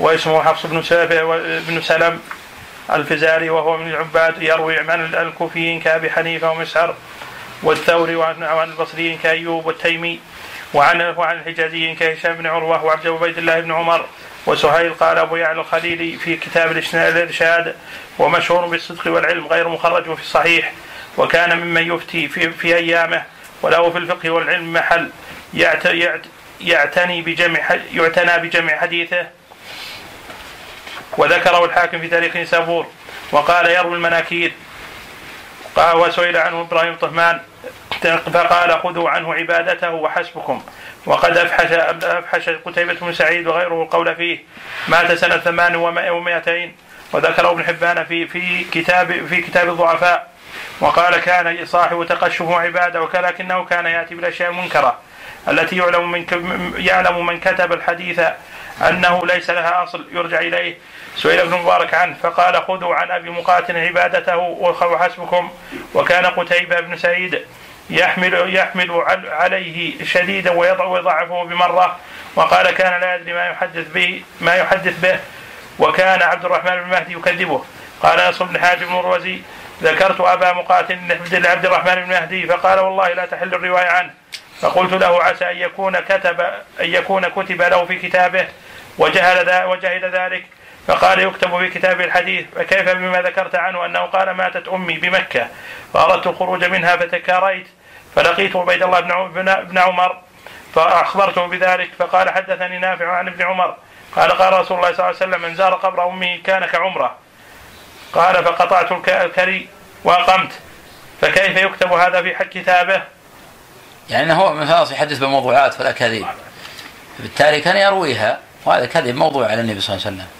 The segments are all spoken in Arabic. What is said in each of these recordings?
واسمه حفص بن بن سلم الفزاري وهو من العباد يروي عن الكوفيين كأبي حنيفة ومسعر والثوري وعن البصريين كأيوب والتيمي وعن وعن الحجازيين كهشام بن عروة وعبد عبيد الله بن عمر وسهيل قال أبو يعلى الخليلي في كتاب الإرشاد ومشهور بالصدق والعلم غير مخرج في الصحيح وكان ممن يفتي في, في أيامه وله في الفقه والعلم محل يعتني بجمع يعتنى بجمع حديثه وذكره الحاكم في تاريخ نسابور وقال يروي المناكير قال وسئل عنه إبراهيم طهمان فقال خذوا عنه عبادته وحسبكم. وقد افحش أفحش قتيبة بن سعيد وغيره القول فيه. مات سنة ثمان ومائتين وذكره ابن حبان في في كتاب في كتاب الضعفاء. وقال كان صاحب تقشف عبادة ولكنه كان يأتي بالأشياء المنكرة التي يعلم من يعلم من كتب الحديث أنه ليس لها أصل. يرجع إليه. سئل ابن مبارك عنه فقال خذوا عن ابي مقاتل عبادته وحسبكم وكان قتيبة بن سعيد يحمل يحمل عليه شديدا ويضع ويضعفه بمره وقال كان لا يدري ما يحدث به ما يحدث به وكان عبد الرحمن بن مهدي يكذبه. قال نصر بن حاتم بن الروزي ذكرت أبا مقاتل لعبد الرحمن بن مهدي. فقال والله لا تحل الرواية عنه. فقلت له عسى أن يكون كتب أن يكون كتب له في كتابه. وجهل وجهل ذلك. فقال يكتب في كتاب الحديث فكيف بما ذكرت عنه أنه قال ماتت أمي بمكة فأردت الخروج منها فتكاريت فلقيت عبيد الله بن عمر فأخبرته بذلك فقال حدثني نافع عن ابن عمر قال قال رسول الله صلى الله عليه وسلم من زار قبر أمه كان كعمرة قال فقطعت الكري وأقمت فكيف يكتب هذا في حق كتابه؟ يعني هو خلاص يحدث بموضوعات فالاكاذيب بالتالي كان يرويها وهذا كذب موضوع على النبي صلى الله عليه وسلم.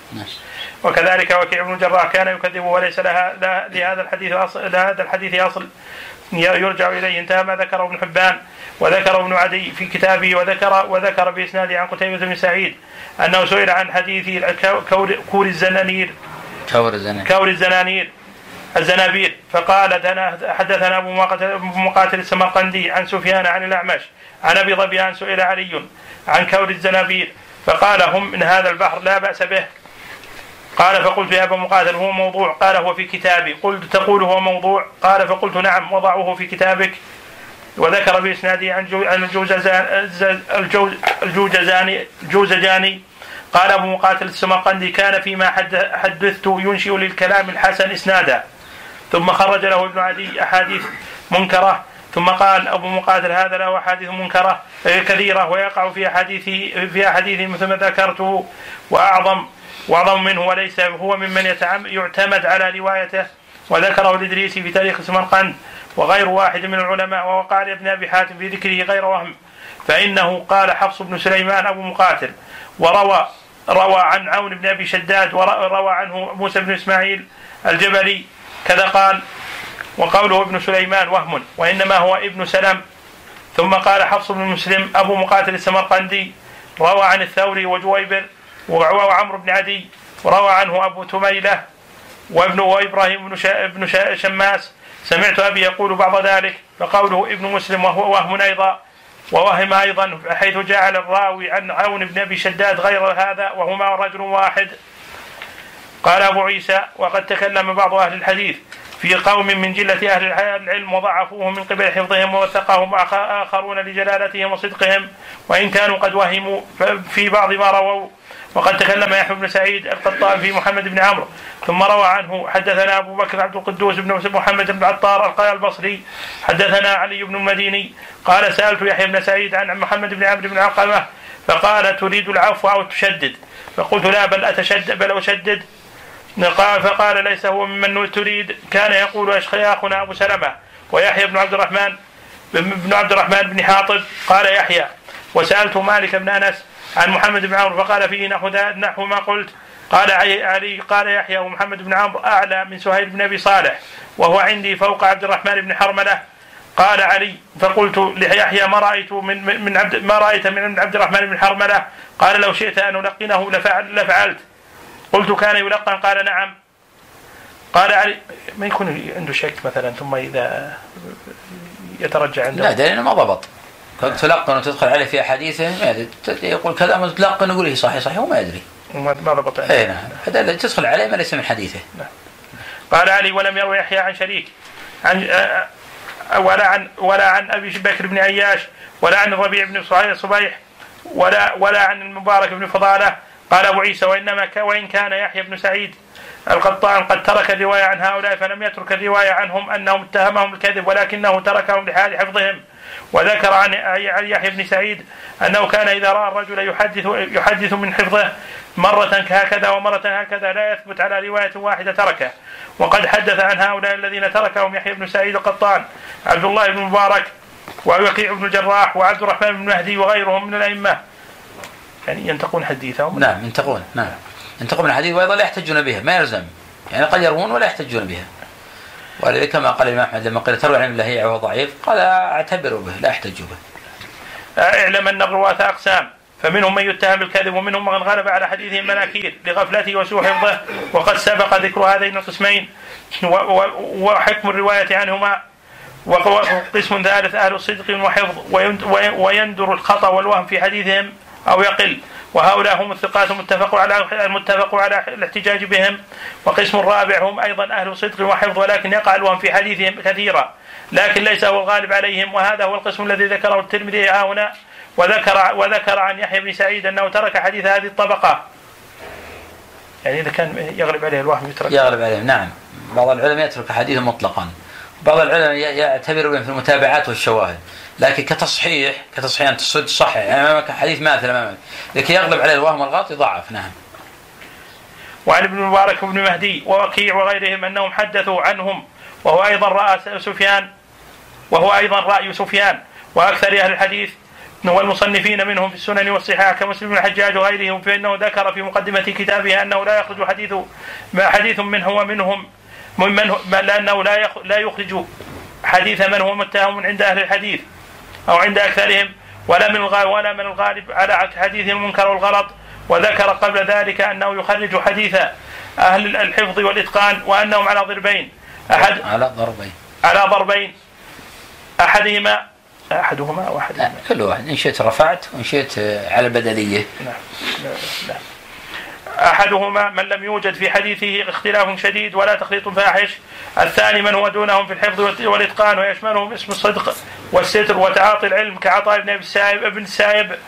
وكذلك وكيع بن الجراح كان يكذب وليس لها لهذا الحديث اصل لهذا الحديث أصل. يرجع إليه. انتهى ما ذكره ابن حبان وذكر ابن عدي في كتابه وذكر وذكر بإسناده عن قتيبة بن سعيد أنه سئل عن حديث كور الزنانير. كور الزنانير. كور الزنانير. الزنابير فقال حدثنا أبو مقاتل السمرقندي عن سفيان عن الأعمش عن أبي ظبيان سئل علي عن كور الزنابير فقال هم من هذا البحر لا بأس به. قال فقلت يا أبا مقاتل هو موضوع؟ قال هو في كتابي. قلت تقول هو موضوع؟ قال فقلت نعم وضعه في كتابك. وذكر بإسناده عن عن الجوزجاني الجوزجاني قال أبو مقاتل السمرقندي كان فيما حدثت ينشئ للكلام الحسن إسنادا. ثم خرج له ابن عدي أحاديث منكرة. ثم قال أبو مقاتل هذا له أحاديث منكرة كثيرة ويقع في أحاديث في أحاديث مثل ما ذكرته وأعظم وأعظم منه وليس هو ممن يعتمد على روايته وذكره الإدريسي في تاريخ سمرقند وغير واحد من العلماء ووقع لابن أبي حاتم في ذكره غير وهم فإنه قال حفص بن سليمان أبو مقاتل وروى روى عن عون بن أبي شداد وروى عنه موسى بن إسماعيل الجبلي كذا قال وقوله ابن سليمان وهم وإنما هو ابن سلم. ثم قال حفص بن مسلم أبو مقاتل السمرقندي روى عن الثوري وجويبر وعمرو بن عدي وروى عنه أبو تميلة وابن وابراهيم بن بن شماس. سمعت أبي يقول بعض ذلك فقوله ابن مسلم وهو وهم أيضا ووهم أيضا حيث جعل الراوي عن عون بن أبي شداد غير هذا وهما رجل واحد. قال أبو عيسى وقد تكلم بعض أهل الحديث في قوم من جلة أهل العلم وضعفوهم من قبل حفظهم ووثقهم آخرون لجلالتهم وصدقهم وإن كانوا قد وهموا في بعض ما رووا. وقد تكلم يحيى بن سعيد القطان في محمد بن عمرو ثم روى عنه حدثنا أبو بكر عبد القدوس بن محمد بن عطار البصري حدثنا علي بن المديني قال سألت يحيى بن سعيد عن محمد بن عمرو بن علقمه فقال تريد العفو أو تشدد؟ فقلت لا بل اتشدد بل أشدد. قال فقال ليس هو ممن تريد. كان يقول اشياخنا أبو سلمة ويحيى بن عبد الرحمن بن عبد الرحمن بن حاطب. قال يحيى وسألت مالك بن أنس عن محمد بن عمرو فقال فيه نحو نحو ما قلت. قال علي قال يحيى ومحمد بن عمرو أعلى من سهيل بن أبي صالح وهو عندي فوق عبد الرحمن بن حرملة. قال علي فقلت ليحيى ما رأيت من من عبد ما رأيت من عبد الرحمن بن حرملة؟ قال لو شئت أن ألقنه لفعل لفعلت. قلت كان يلقن؟ قال نعم. قال علي ما يكون عنده شك مثلا ثم إذا يترجع عنده؟ لا دليل ما ضبط. تلقن وتدخل عليه في أحاديثه ما يدري. يقول كذا تلقن يقول هي صحيح صحيح وما يدري. ما ضبط اي نعم. هذا تدخل عليه ما ليس من حديثه. قال علي ولم يروي يحيى عن شريك عن ولا عن ولا عن أبي بكر بن عياش ولا عن الربيع بن صبيح ولا ولا عن المبارك بن فضالة قال أبو عيسى وإنما وإن كان يحيى بن سعيد القطان قد ترك الرواية عن هؤلاء فلم يترك الرواية عنهم أنهم اتهمهم بالكذب ولكنه تركهم لحال حفظهم. وذكر عن يحيى بن سعيد أنه كان إذا رأى الرجل يحدث يحدث من حفظه مرة هكذا ومرة هكذا لا يثبت على رواية واحدة تركه. وقد حدث عن هؤلاء الذين تركهم يحيى بن سعيد القطان عبد الله بن مبارك ووقيع بن الجراح وعبد الرحمن بن مهدي وغيرهم من الأئمة. يعني ينتقون حديثهم. نعم ينتقون نعم. ينتقون من الحديث وأيضا لا يحتجون بها ما يلزم. يعني قد يروون ولا يحتجون بها. ولذلك كما قال الإمام أحمد لما قيل تروي عن الله وهو ضعيف قال اعتبروا به لا احتجوا به. اعلم أن الرواة أقسام. فمنهم من يتهم بالكذب ومنهم من غلب على حديثه المناكير لغفلته وسوء حفظه وقد سبق ذكر هذين القسمين. وحكم الرواية عنهما. وقسم ثالث أهل الصدق وحفظ. ويندر الخطأ والوهم في حديثهم. أو يقل. وهؤلاء هم الثقات المتفق على المتفق على الاحتجاج بهم. وقسم الرابع هم أيضا أهل صدق وحفظ ولكن يقع الوهم في حديثهم كثيرا لكن ليس هو الغالب عليهم. وهذا هو القسم الذي ذكره الترمذي ها هنا. وذكر وذكر عن يحيى بن سعيد أنه ترك حديث هذه الطبقة. يعني إذا كان يغلب عليه الوهم يترك. يغلب عليه نعم. بعض العلماء يترك حديثه مطلقا. بعض العلماء يعتبر في المتابعات والشواهد. لكن كتصحيح كتصحيح انت تصحح يعني أمامك حديث ماثل أمامك. لكي يغلب عليه الوهم والغلط يضعف. نعم. وعن ابن المبارك وابن مهدي ووكيع وغيرهم أنهم حدثوا عنهم وهو أيضا رأى سفيان وهو أيضا رأي سفيان. وأكثر أهل الحديث والمصنفين منهم في السنن والصحاح كمسلم الحجاج وغيرهم فانه ذكر في مقدمة كتابه أنه لا يخرج حديث ما حديث منه ومنهم من لأنه لا لا يخرج حديث من هو متهم عند أهل الحديث. أو عند أكثرهم ولا من ولا من الغالب على حديث المنكر والغلط وذكر قبل ذلك أنه يخرج حديث أهل الحفظ والإتقان وأنهم على ضربين. أحد على ضربين. على ضربين. أحدهما أو احدهما كل واحد إن شئت رفعت وإن شئت على البدليه نعم نعم. أحدهما من لم يوجد في حديثه اختلاف شديد ولا تخليط فاحش الثاني من هو دونهم في الحفظ والإتقان ويشملهم اسم الصدق والستر وتعاطي العلم كعطاء بن أبي السائب ابن السائب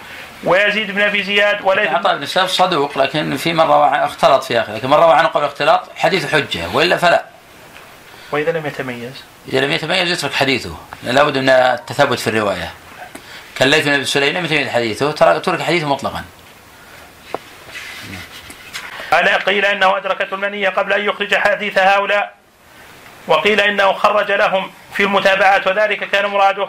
ويزيد بن أبي زياد وليس عطاء بن السائب صدوق لكن في من روى اختلط في اخره لكن من روى عنه قبل اختلاط حديث حجة وإلا فلا. وإذا لم يتميز. إذا لم يتميز يترك حديثه لابد من التثبت في الرواية. كالليث بن أبي سليم لم يتميز حديثه ترك حديثه مطلقا. قال قيل إنه ادركته المنية قبل أن يخرج حديث هؤلاء؟ وقيل إنه خرج لهم في المتابعات وذلك كان مراده.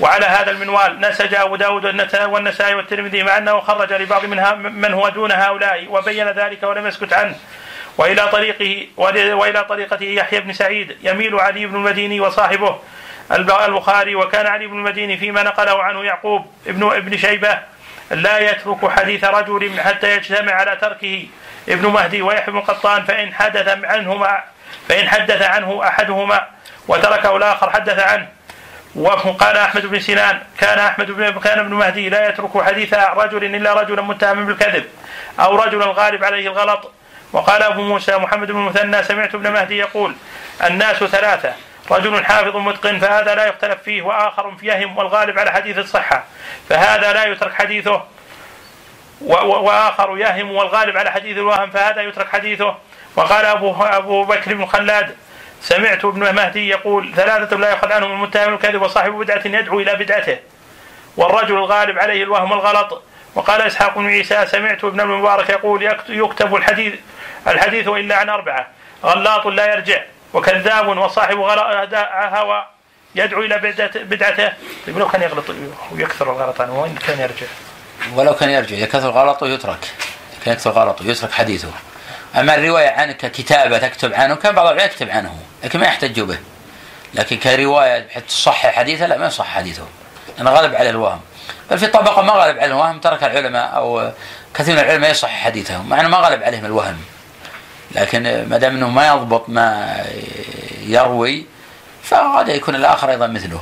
وعلى هذا المنوال نسج أبو داود والنسائي والترمذي مع أنه خرج لبعض من, من هو دون هؤلاء وبين ذلك ولم يسكت عنه. وإلى طريقه وإلى طريقته يحيى بن سعيد يميل علي بن المديني وصاحبه البخاري وكان علي بن المديني فيما نقله عنه يعقوب ابن ابن شيبة لا يترك حديث رجل حتى يجتمع على تركه. ابن مهدي ويحيى بن القطان فإن حدث عنهما فإن حدث عنه أحدهما وتركه الآخر حدث عنه. وقال أحمد بن سنان كان أحمد بن كان ابن مهدي لا يترك حديث رجل إلا رجلا متهم بالكذب أو رجلا غالب عليه الغلط. وقال أبو موسى محمد بن المثنى سمعت ابن مهدي يقول الناس ثلاثة رجل حافظ متقن فهذا لا يختلف فيه وآخر يهم والغالب على حديث الصحة فهذا لا يترك حديثه. وآخر يهم والغالب على حديث الوهم فهذا يترك حديثه. وقال ابو أبو بكر بن خلاد سمعت ابن مهدي يقول ثلاثة لا يؤخذ عنهم المتهم الكذب وصاحب بدعة يدعو إلى بدعته. والرجل الغالب عليه الوهم والغلط وقال إسحاق بن عيسى سمعت ابن المبارك يقول يكتب الحديث الحديث إلا عن أربعة غلاط لا يرجع وكذاب وصاحب هوى يدعو إلى بدعته. طيب كان يغلط ويكثر الغلط عنه وإن كان يرجع. ولو كان يرجع إذا كثر غلطه يترك. كان يكثر غلطه يترك حديثه. أما الرواية عنك كتابة تكتب عنه كان بعض العلماء يكتب عنه لكن ما يحتج به. لكن كرواية بحيث تصحح حديثه لا ما يصح حديثه. أنا غالب على الوهم. بل في طبقة ما غالب على الوهم ترك العلماء أو كثير من العلماء يصحح حديثهم مع أنه ما غالب عليهم الوهم. لكن ما دام أنه ما يضبط ما يروي فقد يكون الآخر أيضا مثله.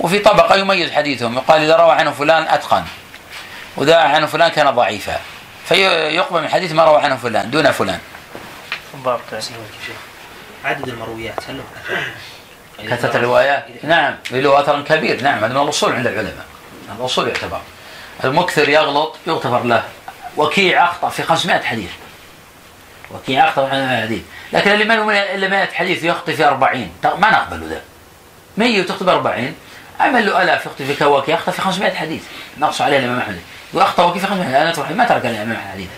وفي طبقة يميز حديثهم يقال إذا روى عنه فلان أتقن. وذا عنه فلان كان ضعيفا. فيقبل من حديث ما روى عنه فلان دون فلان. بالضبط عدد المرويات هل له كثرة الروايات؟ نعم له أثر كبير نعم هذا من الأصول عند العلماء. الأصول يعتبر. المكثر يغلط يغتفر له. وكيع أخطأ في 500 حديث. وكيع أخطأ في 500 حديث. لكن اللي ما اللي 100 حديث يخطي في 40 ما نقبل ذا. 100 وتخطي 40 عمل له ألاف يخطي في كواكي يخطئ في 500 حديث. نقص عليه الإمام أحمد. وأخطأ وكيف في 500 أنا ما ترك الإمام حديثا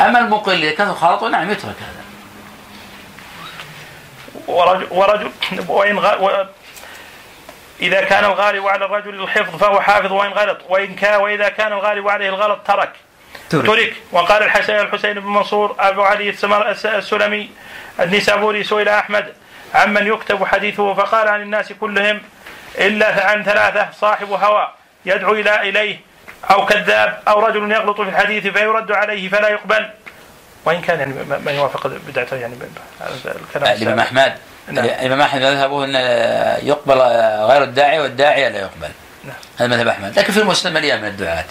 أما المقل إذا كان خلطه نعم يترك هذا. ورجل, ورجل وإن غ... إذا كان الغالب على الرجل الحفظ فهو حافظ وإن غلط. وإن كان وإذا كان الغالب عليه الغلط ترك. ترك, ترك. وقال الحسين الحسين بن منصور أبو علي السلمي النسابوري سئل أحمد عمن يكتب حديثه فقال عن الناس كلهم إلا عن ثلاثة صاحب هوى يدعو إلى إليه. أو كذاب أو رجل يغلط في الحديث فيرد عليه فلا يقبل. وإن كان يعني ما يوافق بدعته يعني الكلام الإمام أحمد نعم. الإمام أحمد مذهبه أن يقبل غير الداعي والداعي لا يقبل. نعم. هذا مذهب أحمد. لكن في المسلم مليان من الدعاة.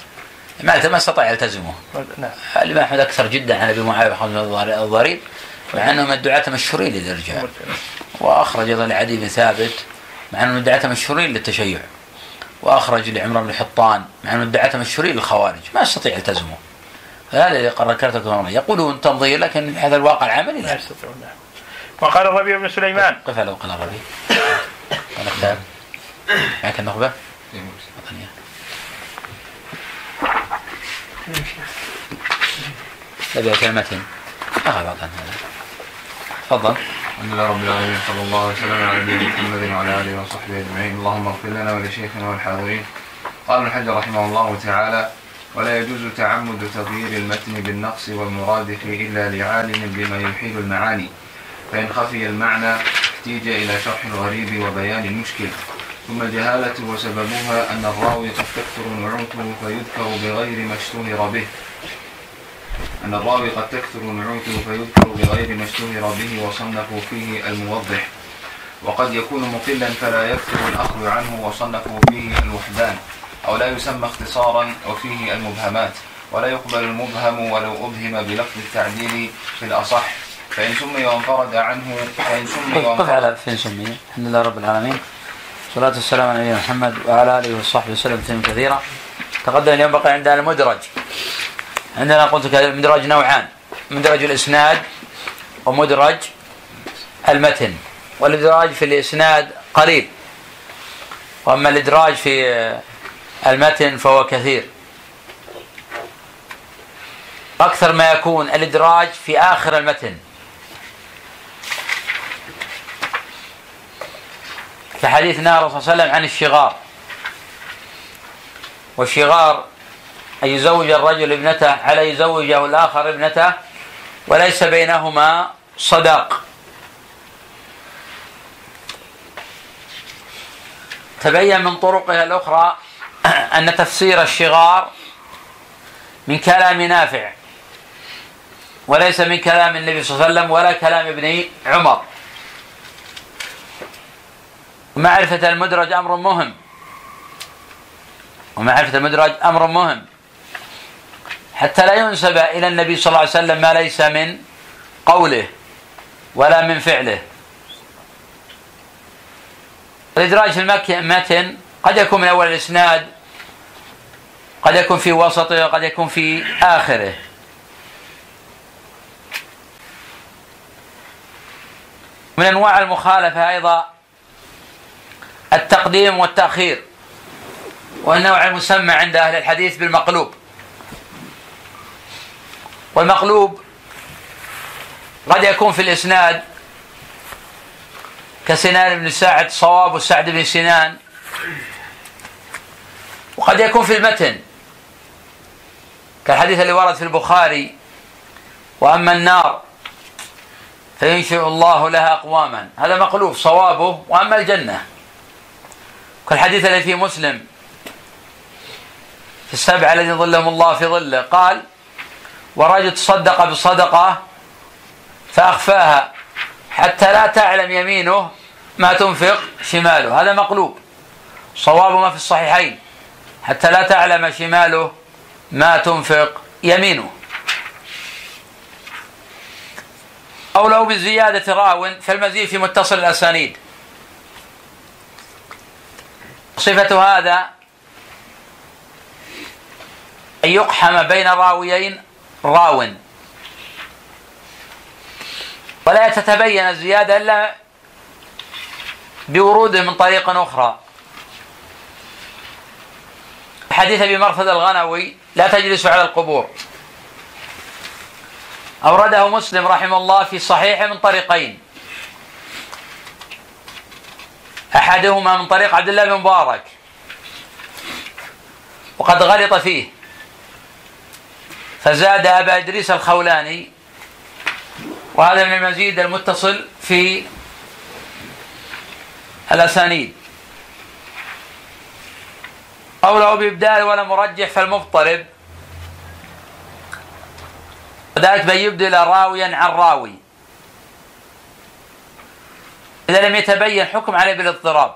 ما ما استطاع يلتزمه. نعم. الإمام أحمد أكثر جدا عن أبي معاوية خالد الضرير مع أنه من الدعاة مشهورين للإرجاع وأخرج أيضا لعدي بن ثابت مع أنه من الدعاة مشهورين للتشيع. وأخرج لعمران بن حطان مع أنه الدعاة مشهورين للخوارج ما يستطيع يلتزمه. هذا اللي كرتك يقولون تمضي لكن هذا الواقع العملي لا. يستطيعون وقال الربيع بن سليمان. قف على وقال الربيع. قال كتاب. معك النخبة؟ نبي كلمتين أخذ هذا. تفضل. الحمد لله رب العالمين صلى الله وسلم على نبينا محمد وعلى آله وصحبه أجمعين. اللهم اغفر لنا ولشيخنا والحاضرين. قال ابن حجر رحمه الله تعالى ولا يجوز تعمد تغيير المتن بالنقص والمرادف إلا لعالم بما يحيل المعاني. فإن خفي المعنى احتيج إلى شرح الغريب وبيان المشكل ثم الجهالة وسببها أن الراوي قد تكثر نعوته فيذكر بغير ما اشتهر به. أن الراوي قد تكثر نعوته فيذكر بغير ما اشتهر به وصنفوا فيه الموضح. وقد يكون مقلا فلا يكثر الأخذ عنه وصنفوا فيه الوحدان أو لا يسمى اختصارا وفيه المبهمات. ولا يقبل المبهم ولو أبهم بلفظ التعديل في الأصح. فإن سمي وانفرد عنه فإن سمي وانفرد على فين سمي؟ الحمد لله رب العالمين. صلاة والسلام على نبينا محمد وعلى آله وصحبه وسلم تسليما كثيرا. تقدم اليوم بقي عندنا المدرج. عندنا قلت لك المدرج نوعان مدرج الإسناد ومدرج المتن. والإدراج في الإسناد قليل. وأما الإدراج في المتن فهو كثير. أكثر ما يكون الإدراج في آخر المتن. كحديث النبي صلى الله عليه وسلم عن الشغار. والشغار أن يزوج الرجل ابنته على يزوجه الآخر ابنته؟ وليس بينهما صداق. تبين من طرقها الأخرى أن تفسير الشغار من كلام نافع وليس من كلام النبي صلى الله عليه وسلم ولا كلام ابن عمر. معرفة المدرج أمر مهم. ومعرفة المدرج أمر مهم. حتى لا ينسب إلى النبي صلى الله عليه وسلم ما ليس من قوله ولا من فعله. الإدراج في المتن قد يكون من أول الإسناد قد يكون في وسطه وقد يكون في آخره. من أنواع المخالفة أيضا التقديم والتأخير والنوع المسمى عند أهل الحديث بالمقلوب. والمقلوب قد يكون في الإسناد كسنان بن سعد صواب وسعد بن سنان. وقد يكون في المتن كالحديث اللي ورد في البخاري وأما النار فينشئ الله لها أقواما. هذا مقلوب صوابه. وأما الجنة كالحديث الذي في مسلم في السبع الذين ظلهم الله في ظله. قال ورجل تصدق بصدقة فأخفاها حتى لا تعلم يمينه ما تنفق شماله. هذا مقلوب. صواب ما في الصحيحين. حتى لا تعلم شماله ما تنفق يمينه. قوله بزيادة راو فالمزيد في متصل الأسانيد. صفة هذا أن يقحم بين راويين راو ولا تتبين الزيادة إلا بوروده من طريق أخرى. حديث أبي مرثد الغنوي لا تجلس على القبور. أورده مسلم رحمه الله في صحيحه من طريقين. أحدهما من طريق عبد الله بن مبارك. وقد غلط فيه. فزاد أبا إدريس الخولاني وهذا من المزيد المتصل في الأسانيد. قوله بإبدال ولا مرجح فالمضطرب. وذلك بأن يبدل راويا عن راوي. إذا لم يتبين حكم عليه بالاضطراب.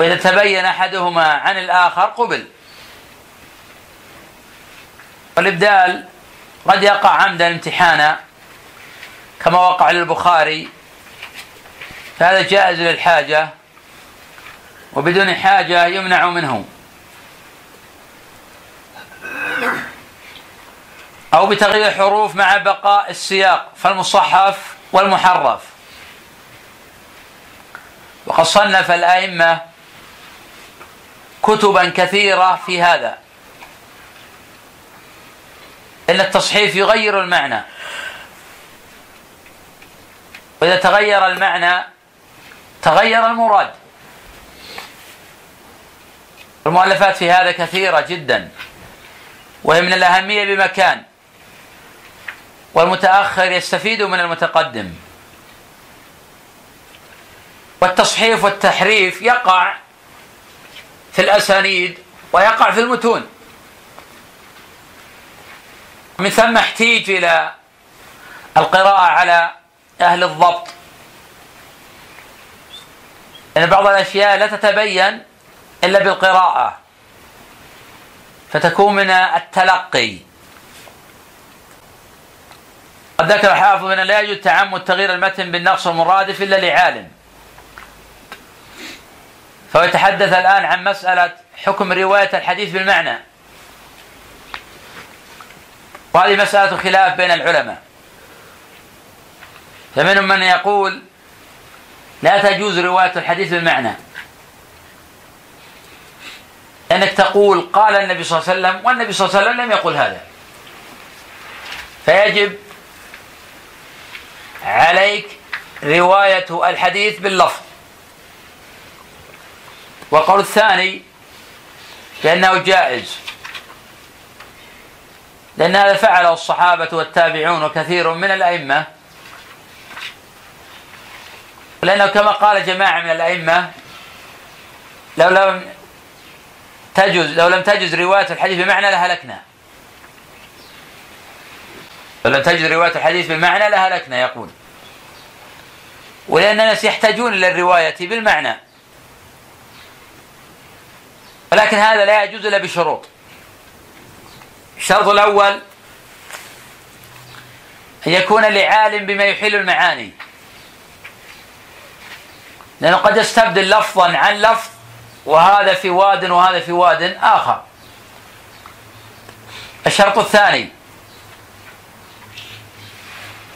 وإذا تبين أحدهما عن الآخر قبل. والإبدال قد يقع عمدا امتحانا كما وقع للبخاري فهذا جائز للحاجة وبدون حاجة يمنع منه. أو بتغيير الحروف مع بقاء السياق فالمصحف والمحرف. وقد صنف الأئمة كتبا كثيرة في هذا. إن التصحيف يغير المعنى. وإذا تغير المعنى تغير المراد. المؤلفات في هذا كثيرة جدا وهي من الأهمية بمكان. والمتأخر يستفيد من المتقدم. والتصحيف والتحريف يقع في الأسانيد ويقع في المتون. من ثم احتيج إلى القراءة على أهل الضبط. لأن بعض الأشياء لا تتبين إلا بالقراءة فتكون من التلقي. قد ذكر الحافظ أن لا يجوز تعمد تغيير المتن بالنقص المرادف إلا لعالم. فهو يتحدث الآن عن مسألة حكم رواية الحديث بالمعنى. وهذه مسألة خلاف بين العلماء. فمنهم من يقول لا تجوز رواية الحديث بالمعنى أنك تقول قال النبي صلى الله عليه وسلم والنبي صلى الله عليه وسلم لم يقل هذا. فيجب عليك رواية الحديث باللفظ. والقول الثاني بأنه جائز. لأن هذا فعله الصحابة والتابعون وكثير من الأئمة. لأنه كما قال جماعة من الأئمة لو لم تجز لو لم تجز رواية الحديث بمعنى لهلكنا. لو لم تجز رواية الحديث بالمعنى لهلكنا يقول. ولأن الناس يحتاجون إلى الرواية بالمعنى. ولكن هذا لا يجوز إلا بشروط. الشرط الأول أن يكون لعالم بما يحيل المعاني. لأنه قد يستبدل لفظا عن لفظ وهذا في واد وهذا في واد آخر. الشرط الثاني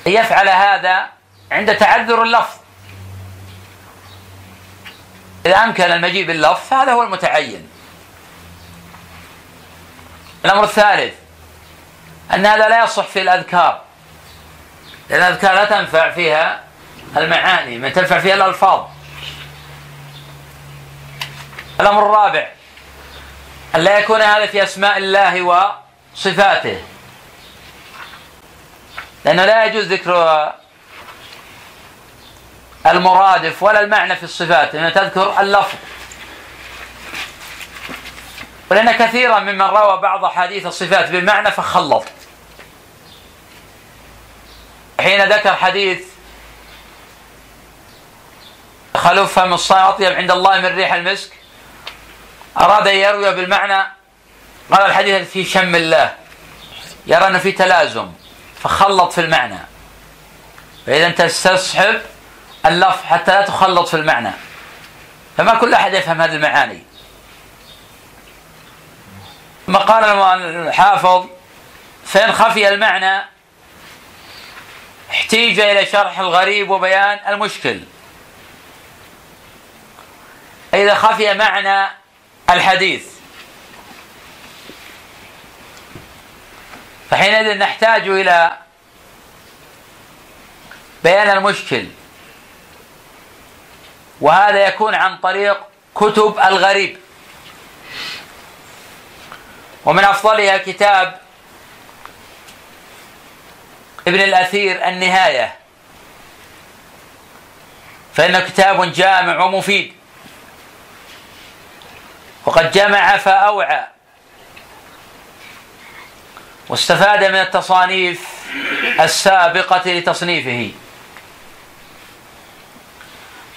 أن يفعل هذا عند تعذر اللفظ. إذا أمكن المجيء باللفظ هذا هو المتعين. الأمر الثالث أن هذا لا يصح في الأذكار لأن الأذكار لا تنفع فيها المعاني من تنفع فيها الألفاظ. الأمر الرابع أن لا يكون هذا في أسماء الله وصفاته لأنه لا يجوز ذكر المرادف ولا المعنى في الصفات لأن تذكر اللفظ. ولأن كثيرا ممن روى بعض أحاديث الصفات بالمعنى فخلط. حين ذكر حديث خلوف فم أطيب عند الله من ريح المسك أراد أن يروي بالمعنى قال الحديث في شم الله يرى أنه في تلازم فخلط في المعنى. فإذا تستصحب اللفظ حتى لا تخلط في المعنى. فما كل أحد يفهم هذه المعاني. ثم قال الحافظ فإن خفي المعنى احتيج إلى شرح الغريب وبيان المشكل. إذا خفي معنى الحديث فحينئذ نحتاج إلى بيان المشكل. وهذا يكون عن طريق كتب الغريب. ومن أفضلها كتاب ابن الأثير النهاية. فإنه كتاب جامع ومفيد. وقد جمع فأوعى. واستفاد من التصانيف السابقة لتصنيفه.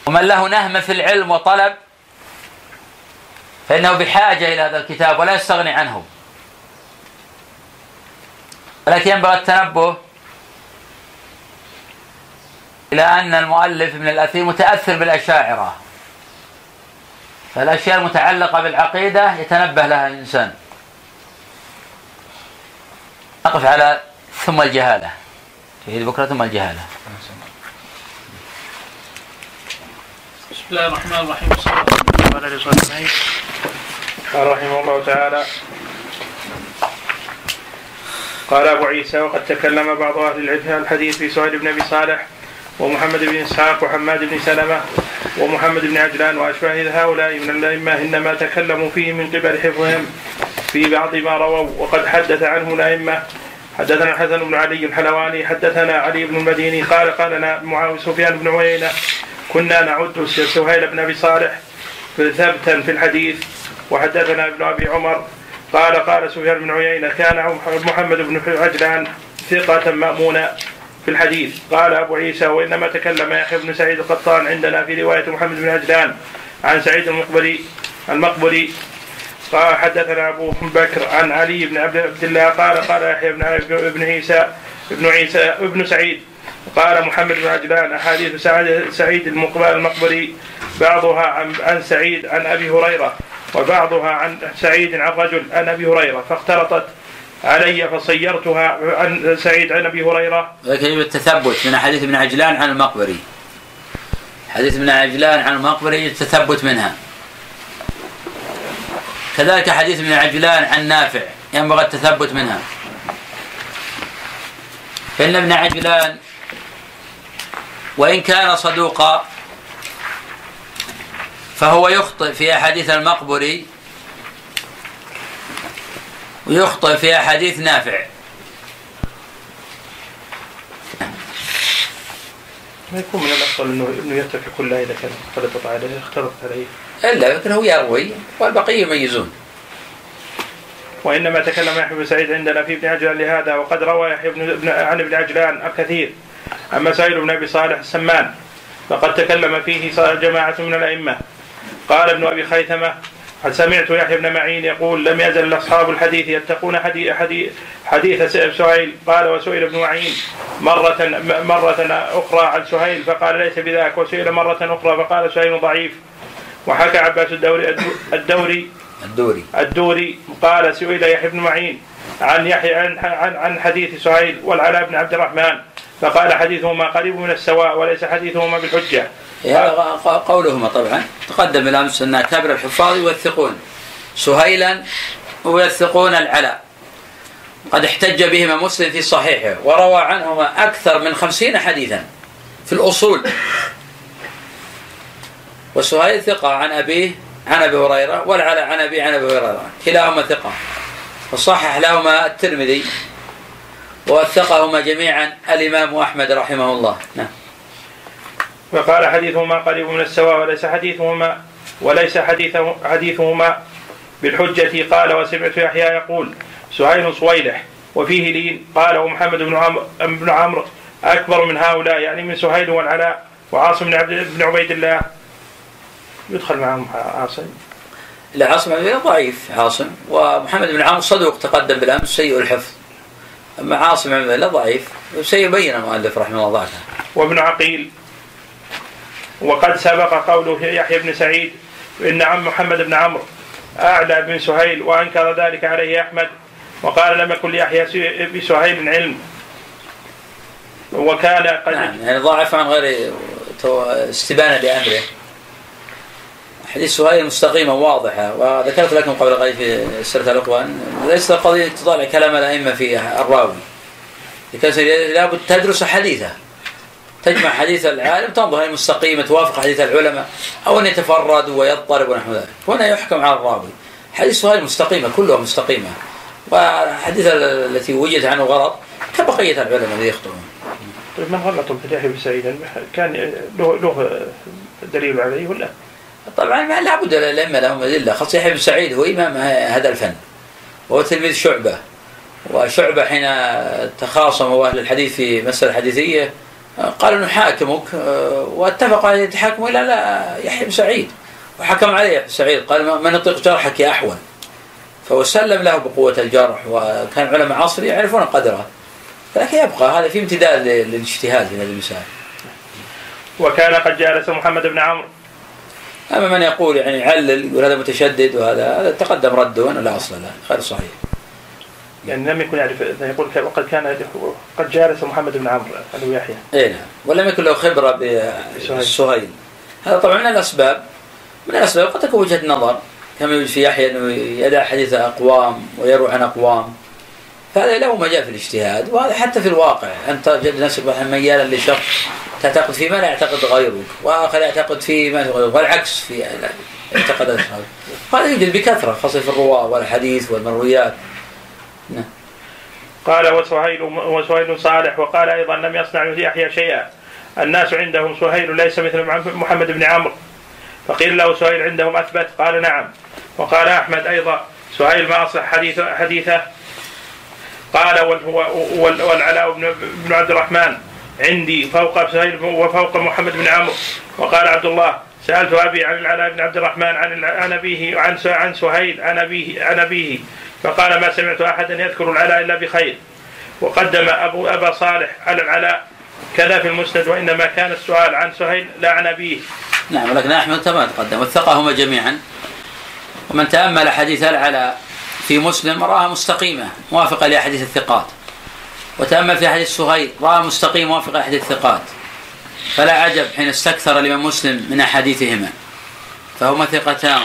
ومن له نهم في العلم وطلب فإنه بحاجة إلى هذا الكتاب ولا يستغني عنه. ولكن ينبغي التنبه إلى أن المؤلف ابن الأثير متأثر بالأشاعرة. فالأشياء المتعلقة بالعقيدة يتنبه لها الإنسان. نقف على ثم الجهالة. في بكرة ثم الجهالة. بسم الله الرحمن الرحيم. صلى الله عليه وسلم. قال رحمه الله تعالى قال أبو عيسى وقد تكلم بعض أهل العلم الحديث في سهيل بن أبي صالح ومحمد بن إسحاق وحماد بن سلمة ومحمد بن عجلان وأشباه هؤلاء من الأئمة إنما تكلموا فيه من قبل حفظهم في بعض ما رووا. وقد حدث عنه الأئمة حدثنا الحسن بن علي الحلواني حدثنا علي بن المديني قال قال لنا معاوية سفيان بن عيينة كنا نعد سهيل بن أبي صالح ثبتا في الحديث. وحدثنا ابن أبي عمر قال قال سفيان بن عيينة كان محمد بن عجلان ثقة مأمونا في الحديث. قال أبو عيسى وإنما تكلم يحيى بن سعيد القطان عندنا في رواية محمد بن عجلان عن سعيد المقبري المقبري قال حدثنا أبو بكر عن علي بن عبد الله. قال قال يحيى بن ابن عيسى ابن عيسى ابن سعيد. قال محمد بن عجلان أحاديث سعيد المقبري بعضها عن سعيد عن أبي هريرة. وبعضها عن سعيد عن رجل عن أبي هريرة فاختلطت علي فصيرتها عن سعيد عن أبي هريرة. يجب التثبت من حديث ابن عجلان عن المقبري. حديث ابن عجلان عن المقبري التثبت منها. كذلك حديث ابن عجلان عن نافع ينبغي التثبت منها. فإن ابن عجلان وإن كان صدوقا فهو يخطئ في أحاديث المقبري ويخطئ في أحاديث نافع ما يكون من الأفضل انه إنه يترك كل اذا كان اختلطت عليه اختلطت عليه. إلا لكن هو يروي والبقية يميزون. وإنما تكلم يحيى بن سعيد عندنا في ابن عجلان لهذا وقد روى يحيى بن عن ابن عجلان الكثير أما سائل بن أبي صالح السمان فقد تكلم فيه جماعة من الأئمة قال ابن أبي خيثمة قد سمعت يحيى بن معين يقول لم يزل أصحاب الحديث يتقون حديث, حديث, حديث سهيل. قال وسئل ابن معين مرة مرة أخرى عن سهيل فقال ليس بذاك. وسئل مرة أخرى فقال سهيل ضعيف. وحكى عباس الدوري الدوري الدوري. الدوري. قال سئل يحيى بن معين عن يحيى عن عن, عن حديث سهيل والعلاء بن عبد الرحمن فقال حديثهما قريب من السواء وليس حديثهما بالحجة. هذا قولهما طبعا. تقدم بالامس أن كبر الحفاظ يوثقون. سهيلا ويوثقون العلاء. قد احتج بهما مسلم في صحيحه وروى عنهما أكثر من خمسين حديثا في الأصول. وسهيل ثقة عن أبيه عن أبي هريرة والعلاء عن ابي عن أبي هريرة. كلاهما ثقة. وصحح لهما الترمذي. ووثقهما جميعا الإمام أحمد رحمه الله. نعم. وقال حديثهما قريب من السواء وليس حديثهما وليس حديث حديثهما بالحجة. قال وسمعت يحيى يقول سهيل صويلح وفيه لين. قال ومحمد بن عمرو بن عمرو أكبر من هؤلاء يعني من سهيل والعلاء وعاصم بن عبد بن عبيد الله. يدخل معهم عاصم. لا عاصم ضعيف عاصم. ومحمد بن عمرو صدوق تقدم بالأمس سيء الحفظ. أما عاصم بن الله ضعيف سيبين المؤلف رحمه الله. ضعفه وابن عقيل وقد سبق قوله يحيى بن سعيد إن عم محمد بن عمرو أعلى بن سهيل وأنكر ذلك عليه أحمد وقال لم يكن ليحيى بسهيل علم. وكان قد نعم يعني ضعف عن غير استبانة لأمره حديث سهيل مستقيمة واضحة وذكرت لكم قبل قليل في سيرة الإخوان ليس قضية تطالع كلام الأئمة في الراوي. لابد تدرس حديثه. تجمع حديث العالم تنظر هل مستقيمة توافق حديث العلماء أو أن يتفرد ويضطرب ونحو ذلك. هنا يحكم على الراوي. حديث سهيل مستقيمة كلها مستقيمة. والحديث التي وجدت عنه غلط كبقية العلماء الذي يخطئون. طيب من غلط في يحيى بن سعيد؟ كان له له دليل عليه ولا؟ طبعا ما لابد الائمه لهم ادله خاصة يحيى بن سعيد هو إمام هذا الفن. وهو تلميذ شعبة. وشعبة حين تخاصم أهل الحديث في مسألة حديثية قالوا نحاكمك واتفقوا على يتحاكموا إلى لا يحيى بن سعيد. وحكم عليه يحيى بن سعيد قال من يطيق جرحك يا أحول. فهو سلم له بقوة الجرح وكان علماء عصره يعرفون قدره. لكن يبقى هذا في امتداد للاجتهاد في هذه المسائل. وكان قد جالس محمد بن عمرو. أما من يقول يعني يعلل يقول هذا متشدد وهذا هذا تقدم رده وأنا لا أصل له غير صحيح. يعني لم يكن يعرف يقول وقد كان قد جالس محمد بن عمرو ابو يحيى. اي نعم. ولم يكن له خبرة بالسهيل هذا طبعا من الأسباب. من الأسباب قد تكون وجهة نظر. كما يوجد في يحيى أنه يدع حديث أقوام ويروي عن أقوام. فهذا له مجال في الاجتهاد. وهذا حتى في الواقع. أنت تجد نفسك ميالا لشخص تعتقد فيه ما لا يعتقد غيرك. وآخر يعتقد فيه ما غيرك. والعكس في هذا هذا يوجد بكثرة. خاصة في الرواة والحديث والمرويات. نعم. قال وسهيل وسهيل صالح وقال أيضا لم يصنع يحيى شيئا. الناس عندهم سهيل ليس مثل محمد بن عمرو. فقيل له سهيل عندهم أثبت؟ قال نعم. وقال أحمد أيضا سهيل ما اصلح حديث حديثه. قال وال- وال- والعلاء بن عبد الرحمن عندي فوق سهيل وفوق محمد بن عمرو. وقال عبد الله سألت أبي عن العلاء بن عبد الرحمن عن عن أبيه عن عن سهيل عن ابيه عن أبيه. فقال ما سمعت أحدا يذكر العلاء إلا بخير. وقدم أبو أبا صالح على العلاء. كذا في المسند وإنما كان السؤال عن سهيل لا عن أبيه. نعم ولكن أحمد كما تقدم وثقهما جميعا. ومن تأمل حديث العلاء في مسلم راها مستقيمة موافقة لأحاديث الثقات. وتأمل في حديث سهيل راها مستقيم موافقة لأحاديث الثقات. فلا عجب حين استكثر الإمام مسلم من أحاديثهما. فهما ثقتان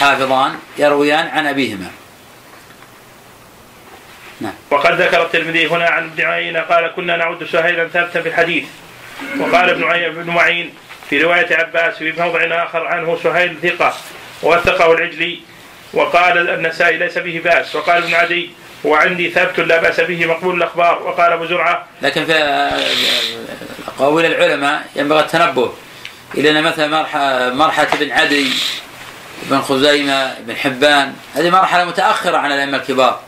حافظان يرويان عن أبيهما. وقد ذكر الترمذي هنا عن ابن عيينة قال كنا نعد سهيلا ثابتا في الحديث. وقال ابن ابن معين في رواية عباس في موضع آخر عنه سهيل ثقة ووثقه العجلي وقال النسائي ليس به بأس. وقال ابن عدي هو عندي ثابت لا بأس به مقبول الأخبار. وقال أبو زرعة لكن في أقاويل العلماء ينبغي التنبه إلى أن مثلا مرحلة, مرحلة ابن عدي ابن خزيمة ابن حبان هذه مرحلة متأخرة عن الأئمة الكبار.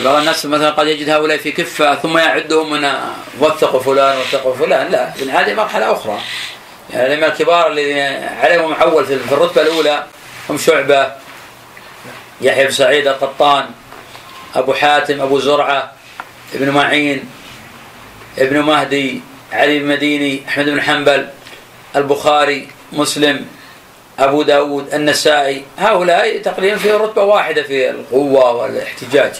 بعض الناس مثلا قد يجد هؤلاء في كفة ثم يعدهم من وثقوا فلان وثقوا فلان. لا ابن عدي مرحلة أخرى. يعني الأئمة الكبار الذين عليهم محول في في الرتبة الأولى هم شعبة يحيى بن سعيد القطان أبو حاتم أبو زرعة ابن معين ابن مهدي علي بن مديني أحمد بن حنبل البخاري مسلم أبو داود النسائي. هؤلاء تقريبا في رتبة واحدة في القوة والاحتجاج.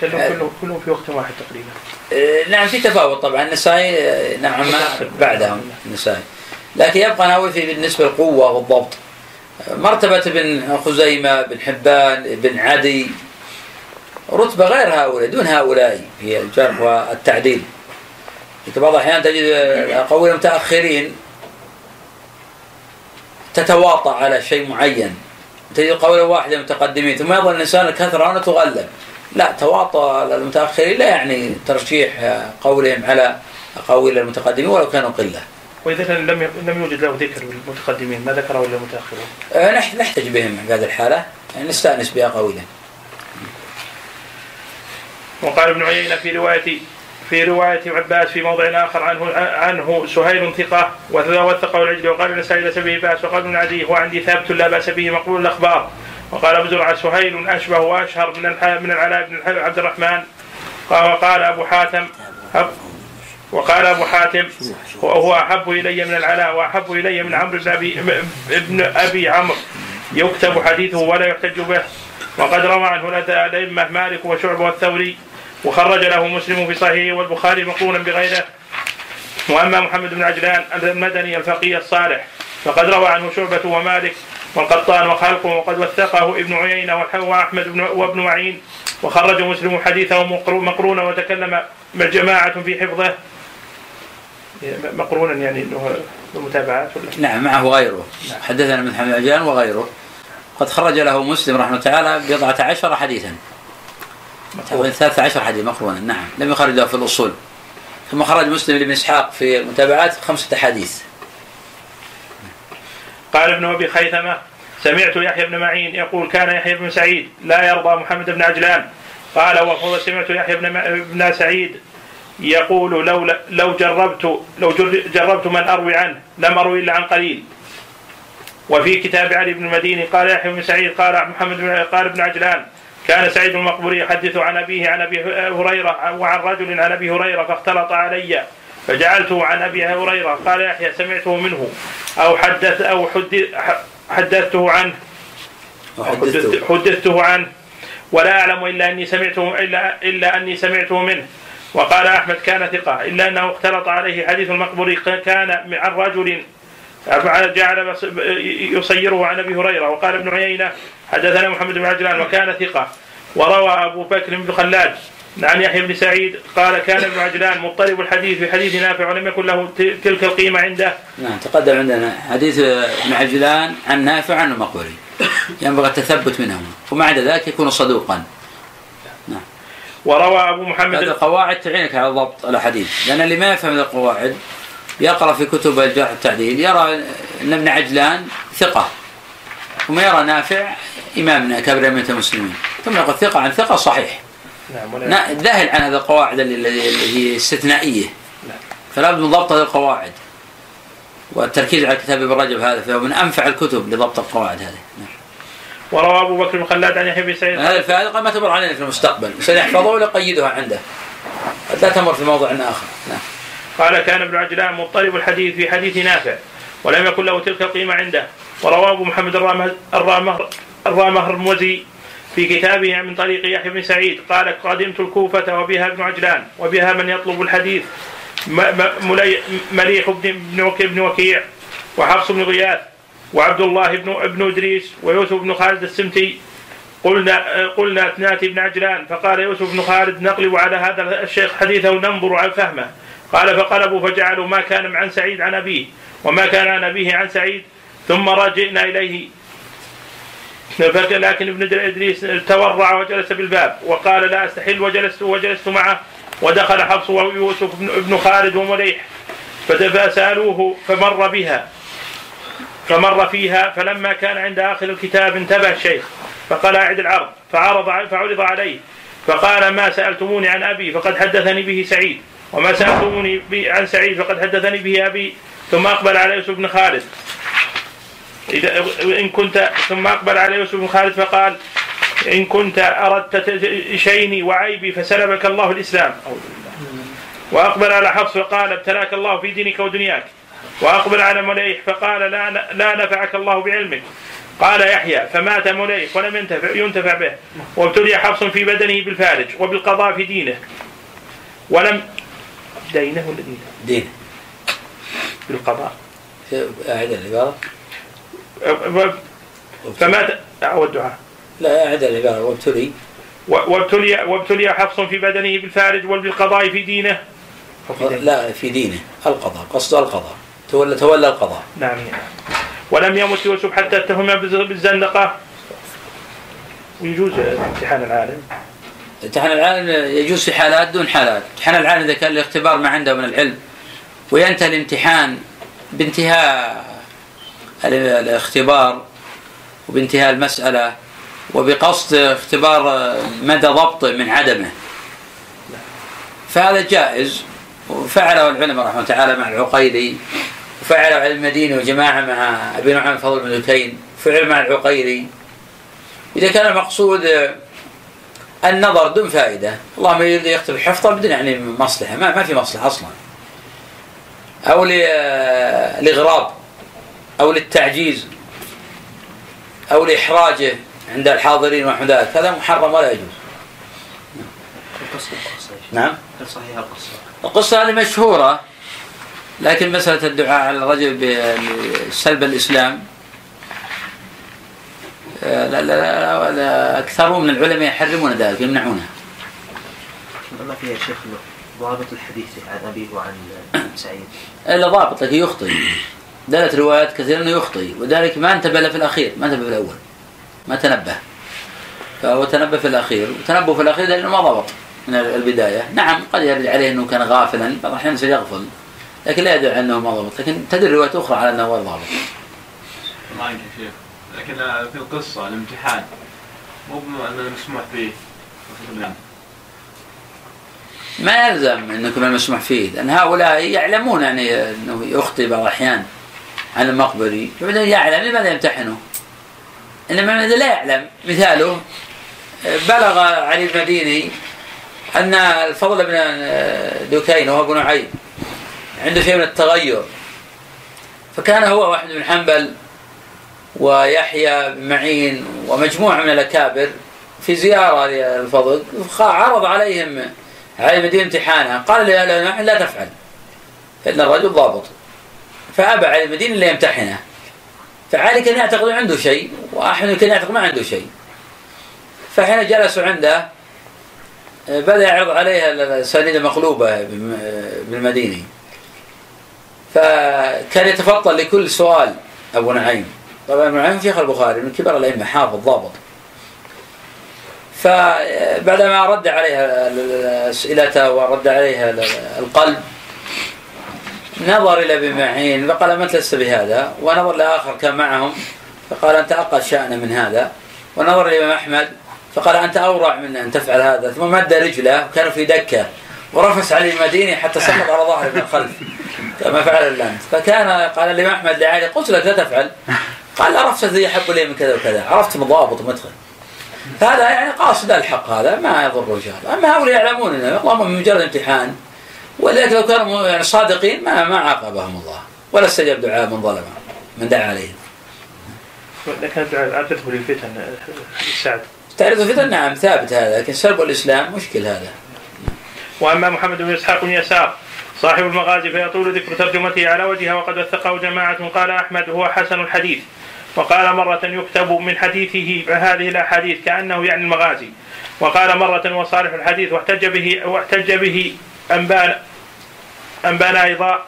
كلهم كلهم كلهم في وقت واحد تقريبا. آه، نعم في تفاوت طبعا. النسائي آه، نعم ما بعدهم النسائي لكن يبقى ناوي في بالنسبة للقوة والضبط. مرتبة ابن خزيمة بن حبان بن عدي. رتبة غير هؤلاء دون هؤلاء في الجرح والتعديل. في بعض الأحيان تجد الأقاويل المتأخرين تتواطأ على شيء معين. تجد قولا واحدة المتقدمين ثم يظل الإنسان الكثرة هنا تغلب لا تواطؤ المتأخرين لا يعني ترشيح قولهم على أقاويل المتقدمين ولو كانوا قلة. وإذا لم ي- لم يوجد له ذكر بالمتقدمين ما ذكره إلا المتأخرون نح- نحتج بهم في هذه الحالة. يعني نستأنس بأقاويلهم وقال ابن عيينة في رواية في رواية عباس في موضع آخر عنه عنه سهيل ثقة ووثقه العجل وقال النسائي ليس به بأس وقال ابن عدي هو عندي ثابت لا بأس به مقبول الأخبار. وقال أبو زرعة سهيل أشبه وأشهر من من العلاء بن عبد الرحمن. قال وقال أبو حاتم وقال أبو حاتم وهو أحب إلي من العلاء وأحب إلي من عمرو بن أبي ابن أبي عمرو. يكتب حديثه ولا يحتج به. وقد روى عنه الأئمة مالك وشعبة والثوري. وخرج له مسلم في صحيحه والبخاري مقرونا بغيره. وأما محمد بن عجلان المدني الفقيه الصالح. فقد روى عنه شعبة ومالك والقطان وخلقه وقد وثقه ابن عيينة وأحمد وابن معين وخرج مسلم حديثه مقرونا وتكلم جماعة في حفظه. مقرونا يعني إنه المتابعات ولا؟ نعم معه غيره نعم. حدثنا من محمد عجلان وغيره. قد خرج له مسلم رحمه الله تعالى بضعة عشر حديثا. ثلاثة عشر حديث مقرونا. نعم. لم يخرج له في الأصول. ثم خرج مسلم لابن إسحاق في المتابعات خمسة أحاديث. قال ابن أبي خيثمة سمعت يحيى بن معين يقول كان يحيى بن سعيد لا يرضى محمد بن عجلان. قال وهو سمعت يحيى بن بن سعيد يقول لو لو جربت لو جربت من أروي عنه لم أروي إلا عن قليل. وفي كتاب علي بن المديني قال يحيى بن سعيد قال محمد بن قال ابن عجلان كان سعيد المقبوري يحدث عن أبيه عن أبي هريرة وعن رجل عن أبي هريرة فاختلط علي. فجعلته عن أبي هريرة قال يحيى سمعته منه أو حدث أو حدثته عنه حدثته. عنه. ولا أعلم إلا أني سمعته الا إلا أني سمعته منه. وقال أحمد كان ثقة إلا أنه اختلط عليه حديث المقبوري كان عن رجل جعل يصيره عن أبي هريرة. وقال ابن عيينة حدثنا محمد بن عجلان وكان ثقة. وروى أبو بكر بن خلاد عن يحيى بن سعيد قال كان ابن عجلان مضطرب الحديث في حديث نافع ولم يكن له تلك القيمة عنده. نعم تقدم عندنا حديث ابن عجلان عن نافع عن المقبري. ينبغي التثبت منهم وما عدا ذلك يكون صدوقا. نعم. وروى أبو محمد هذه القواعد تعينك على ضبط الأحاديث لأن اللي ما يفهم هذه القواعد يقرأ في كتب الجرح والتعديل يرى أن ابن عجلان ثقة ثم يرى نافع امام من اكابر ائمه المسلمين ثم يقول ثقة عن ثقة صحيح نعم ذاهل عن هذه القواعد اللي هي استثنائية. نعم. فلا بد من ضبط هذه القواعد. والتركيز على كتاب ابن رجب هذا فهو من أنفع الكتب لضبط القواعد هذه. نعم. وروى أبو بكر بن خلاد عن يحيى بن سعيد هذه الفائده قد ما تمر علينا في المستقبل. سنحفظه ولا قيدها عنده. قد لا تمر في موضع آخر. نعم. قال كان ابن عجلان مضطرب الحديث في حديث نافع ولم يكن له تلك القيمة عنده. ورواه أبو محمد الرامهر الرامهرمزي في كتابه من طريق يحيى بن سعيد قال قدمت الكوفة وبها ابن عجلان وبها من يطلب الحديث مليح بن بن وكيع وحفص بن غياث وعبد الله بن ابن إدريس ويوسف بن خالد السمتي. قلنا قلنا ناتي بن عجلان فقال يوسف بن خالد نقلب على هذا الشيخ حديثه وننظر على فهمه. قال فقلبوا فجعلوا ما كان عن سعيد عن أبيه وما كان عن أبيه عن سعيد ثم رجعنا إليه لكن ابن إدريس تورع وجلس بالباب وقال لا أستحل وجلست وجلست معه ودخل حفص ويوسف بن خالد ومليح فسألوه فمر بها. فمر فيها فلما كان عند آخر الكتاب انتبه الشيخ فقال أعد العرض. فعرض فعرض عليه. فقال ما سألتموني عن أبي فقد حدثني به سعيد. وما سألتموني عن سعيد فقد حدثني به أبي. ثم أقبل على يوسف بن خالد. إذا إن كنت ثم أقبل عليه يوسف بن خالد فقال إن كنت أردت شيني وعيبي فسلبك الله الإسلام. وأقبل على حفص فقال ابتلاك الله في دينك ودنياك. وأقبل على مليح فقال لا لا نفعك الله بعلمك. قال يحيى فمات مليح ولم ينتفع ينتفع به. وابتلي حفص في بدنه بالفارج وبالقضاء في دينه. ولم دينه ولا دينه؟ دينه بالقضاء. أعد العبارة فمات الدعاء. لا أعد العبارة وابتلي. وابتلي وابتلي حفص في بدنه بالفارج وبالقضاء في دينه. لا في دينه. القضاء قصد القضاء. تولى تولى القضاء. نعم ولم يمت يوسف حتى اتهم بالزندقة. ويجوز امتحان العالم. امتحان العالم يجوز في حالات دون حالات. امتحان العالم إذا كان الاختبار ما عنده من العلم وينتهي الامتحان بانتهاء الاختبار وبانتهاء المسألة وبقصد اختبار مدى ضبطه من عدمه. فهذا جائز وفعله العلماء رحمه الله تعالى مع العقيلي وفعله على المدينة وجماعة مع أبي نعيم فضل بن دكين فعل مع العقيلي. إذا كان المقصود النظر دون فائدة اللهم يريد يكتب حفظه بدون يعني مصلحة ما, ما في مصلحة أصلا. أو لإغراب أو للتعجيز أو لإحراجه عند الحاضرين ذلك هذا محرم ولا يجوز. نعم. هل صحيحة القصة؟ القصة هذه مشهورة لكن مسألة الدعاء على الرجل بسلب الإسلام آه، لا لا لا, لا أكثر من العلماء يحرمون ذلك يمنعونه ما فيها شيخ ضابط الحديث عن أبيه وعن سعيد. إلا ضابط لكن يخطئ. دلت روايات كثيرة أنه يخطئ وذلك ما انتبه له في الأخير ما انتبه في الأول ما تنبه. فهو تنبه في الأخير وتنبه في الأخير لأنه ما ضبط من البداية. نعم قد يرد عليه أنه كان غافلا بعض الأحيان سيغفل لكن لا يدل على أنه ما ضبط. لكن تدل روايات أخرى على أنه غير ضابط. يا شيخ. لكن في القصة الامتحان مو مسموح نعم. ما يلزم أن يكون المسموح فيه لأن هؤلاء يعلمون يعني أنه يخطئ بعض الأحيان. عن المقبري فبدأ يعلم لماذا يمتحنه؟ إنما الذي لا يعلم. مثاله بلغ علي المديني أن الفضل بن دكين وهو ابن عيب عنده شيء من التغير. فكان هو واحد بن حنبل ويحيى بن معين ومجموعة من الأكابر في زيارة للفضل عرض عليهم على المدينة امتحانها. قال له لا تفعل فإن الرجل ضابط. فأبى علي المدينة اللي يمتحنه فعلي كان يعتقد عنده شيء وأحمد كان يعتقد ما عنده شيء. فحين جلسوا عنده بدأ يعرض عليها الأسانيد المقلوبة بالمدينة. فكان يتفطن لكل سؤال أبو نعيم. طبعا أبو نعيم شيخ البخاري من كبار الأئمة حافظ ضابط. فبعدما رد عليها أسئلته ورد عليها القلب نظر إلى ابن معين فقال ما لست بهذا؟ ونظر لآخر كان معهم فقال أنت أقل شأنا من هذا. ونظر لإمام أحمد فقال أنت أورع من أن تفعل هذا. ثم مد رجله وكانوا في دكة ورفس علي المديني حتى سقط على ظهره من الخلف. كما فعل اللانت فكان قال الإمام أحمد لعلي قلت لك لا تفعل. قال لا رفسة ذي يحب لي من كذا وكذا. عرفت مضابط ومدخل. هذا يعني قاصد الحق هذا ما يضر الله أما هؤلاء يعلمون إنه اللهم من مجرد امتحان. ولذلك لو كانوا يعني صادقين ما ما عاقبهم الله ولا استجاب دعاء من ظلم من دعا عليهم. لكن الدعاء لا تدخل الفتن سعد؟ تعرض الفتن؟ نعم ثابت هذا لكن سلب الإسلام مشكل هذا. وأما محمد بن إسحاق بن يسار صاحب المغازي فيطول ذكر ترجمته على وجهها وقد وثقه جماعة قال أحمد هو حسن الحديث. وقال مرة يكتب من حديثه هذه الأحاديث كأنه يعني المغازي. وقال مرة وصالح الحديث واحتج به واحتج به أنبان أنبانا أيضا؟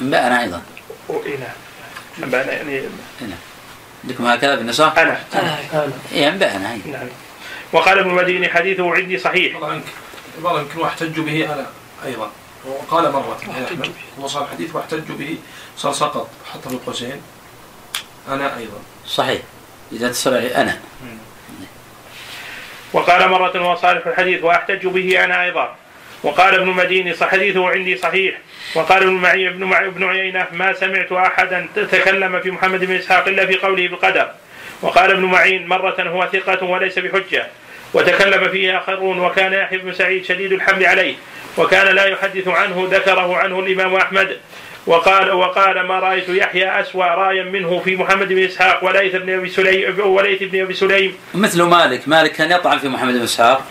أنبانا أيضا. نعم أنبانا يعني عندكم هكذا بالنسخ؟ أنا. إيه أنبانا نعم. وقال ابن المديني حديثه عندي صحيح. عبارة يمكن واحتج به أنا أيضا. وقال مرة صار الحديث واحتج به. صار سقط حتى في القوسين. أنا أيضا. صحيح. إذا اتصل أنا. وقال مرة وصالح الحديث وأحتج به أنا أيضا. وقال ابن المديني حديثه عندي صحيح. وقال ابن معي ابن معي ابن عيينة ما سمعت أحدا تكلم في محمد بن إسحاق إلا في قوله بالقدر وقال ابن معين مرة هو ثقة وليس بحجة وتكلم فيه آخرون وكان يحيى بن سعيد شديد الحمل عليه وكان لا يحدث عنه ذكره عنه الإمام أحمد. وقال وقال ما رأيت يحيى أسوأ رايا منه في محمد بن إسحاق وليث بن أبي سليم وليث بن أبي سليم. مثل مالك مالك كان يطعن في محمد بن إسحاق